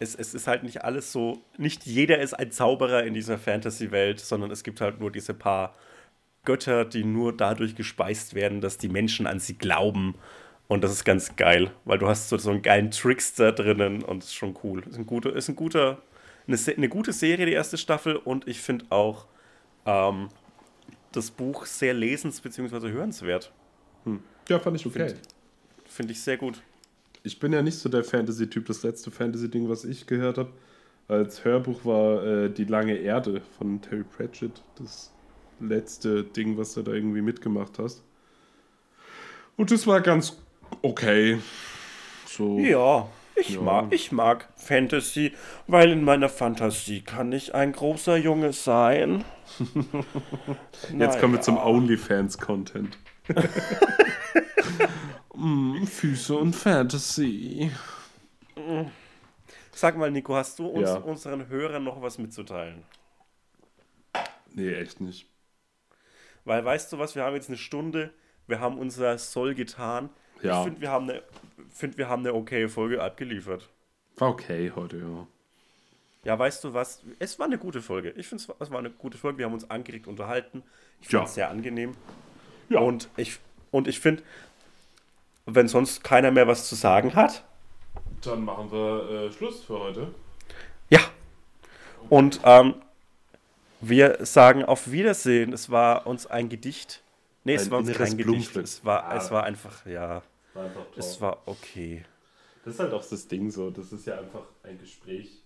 Es, es ist halt nicht alles so. Nicht jeder ist ein Zauberer in dieser Fantasy-Welt, sondern es gibt halt nur diese paar Götter, die nur dadurch gespeist werden, dass die Menschen an sie glauben. Und das ist ganz geil, weil du hast so, so einen geilen Trickster drinnen und das ist schon cool. Ist ein guter, ist ein guter, eine, eine gute Serie, die erste Staffel. Und ich finde auch ähm, das Buch sehr lesens- bzw. hörenswert. Ja, fand ich okay. Find- Finde ich sehr gut. Ich bin ja nicht so der Fantasy-Typ. Das letzte Fantasy-Ding, was ich gehört habe, als Hörbuch war äh, Die lange Erde von Terry Pratchett. Das letzte Ding, was du da irgendwie mitgemacht hast. Und das war ganz okay. So. Ja, ich, Ja. Mag, ich mag Fantasy, weil in meiner Fantasie kann ich ein großer Junge sein. Jetzt kommen wir zum Naja. OnlyFans-Content. mm, Füße und Fantasy. Sag mal, Nico, hast du uns, Ja. unseren Hörern noch was mitzuteilen? Nee, echt nicht. Weil, weißt du was, wir haben jetzt eine Stunde, wir haben unser Soll getan. Ja. Ich finde, wir, haben eine- find, wir haben eine okaye Folge abgeliefert. War okay heute, ja. Ja, weißt du was? Es war eine gute Folge. Ich finde, es war eine gute Folge. Wir haben uns angeregt unterhalten. Ich Ja. fand es sehr angenehm. Ja. Und ich, und ich finde, wenn sonst keiner mehr was zu sagen hat, Dann machen wir äh, Schluss für heute. ja. Und ähm, Wir sagen auf Wiedersehen. Es war uns ein Gedicht. Nee, es Ein war uns kein Gedicht. Es war, Ah. es war einfach, ja, War einfach toll. es war okay. Das ist halt auch das Ding so. Das ist ja einfach ein Gespräch.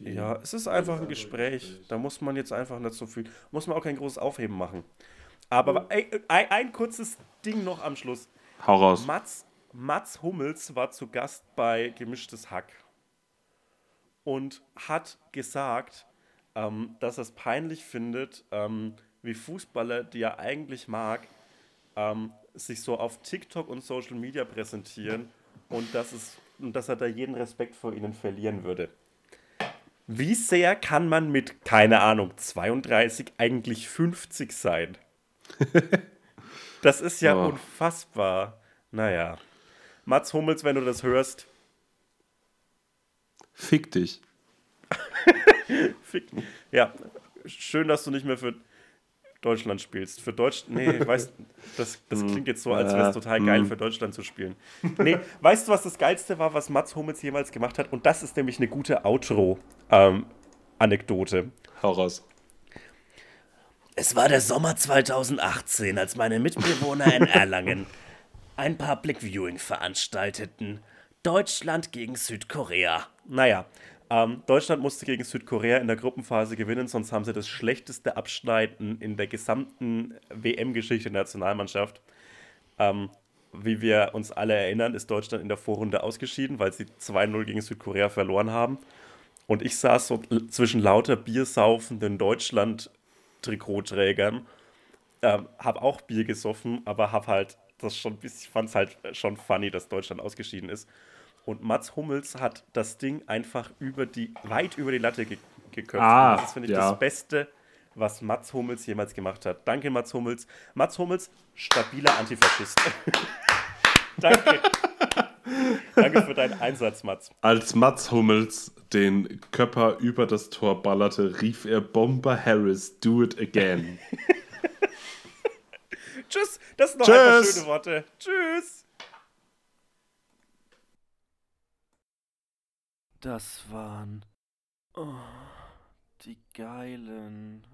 Ja, es ist einfach ein Gespräch. Gespräch. Da muss man jetzt einfach nicht so viel, muss man auch kein großes Aufheben machen. Aber ein, ein, ein kurzes Ding noch am Schluss. Hau raus. Mats, Mats Hummels war zu Gast bei Gemischtes Hack und hat gesagt, ähm, dass er es peinlich findet, ähm, wie Fußballer, die er eigentlich mag, ähm, sich so auf TikTok und Social Media präsentieren und dass, es, und dass er da jeden Respekt vor ihnen verlieren würde. Wie sehr kann man mit, keine Ahnung, 32 eigentlich 50 sein? Das ist ja Oh. unfassbar. Naja. Mats Hummels, wenn du das hörst, Fick dich. fick. Ja, schön, dass du nicht mehr für Deutschland spielst. Für Deutsch, nee, ich weiß, das, das klingt jetzt so, als wäre es Äh, total geil, hm. für Deutschland zu spielen. Nee, weißt du, was das Geilste war, was Mats Hummels jemals gemacht hat? Und das ist nämlich eine gute Outro-Anekdote. Hau raus. Es war der Sommer 2018, als meine Mitbewohner in Erlangen ein Public Viewing veranstalteten. Deutschland gegen Südkorea. Naja, ähm, Deutschland musste gegen Südkorea in der Gruppenphase gewinnen, sonst haben sie das schlechteste Abschneiden in der gesamten WM-Geschichte der Nationalmannschaft. Ähm, wie wir uns alle erinnern, ist Deutschland in der Vorrunde ausgeschieden, weil sie 2-0 gegen Südkorea verloren haben. Und ich saß so zwischen lauter biersaufenden Deutschland-Trikotträgern, ähm, habe auch Bier gesoffen, aber habe halt das schon ein bisschen, fand es halt schon funny, dass Deutschland ausgeschieden ist. Und Mats Hummels hat das Ding einfach über die, weit über die Latte ge geköpft. Ah, das finde ich ja. das Beste, was Mats Hummels jemals gemacht hat. Danke, Mats Hummels. Mats Hummels, stabiler Antifaschist. Danke. Danke für deinen Einsatz, Mats. Als Mats Hummels den Körper über das Tor ballerte, rief er Bomber Harris, do it again. Tschüss. Das sind noch Tschüss. einfach schöne Worte. Tschüss. Das waren oh, die geilen.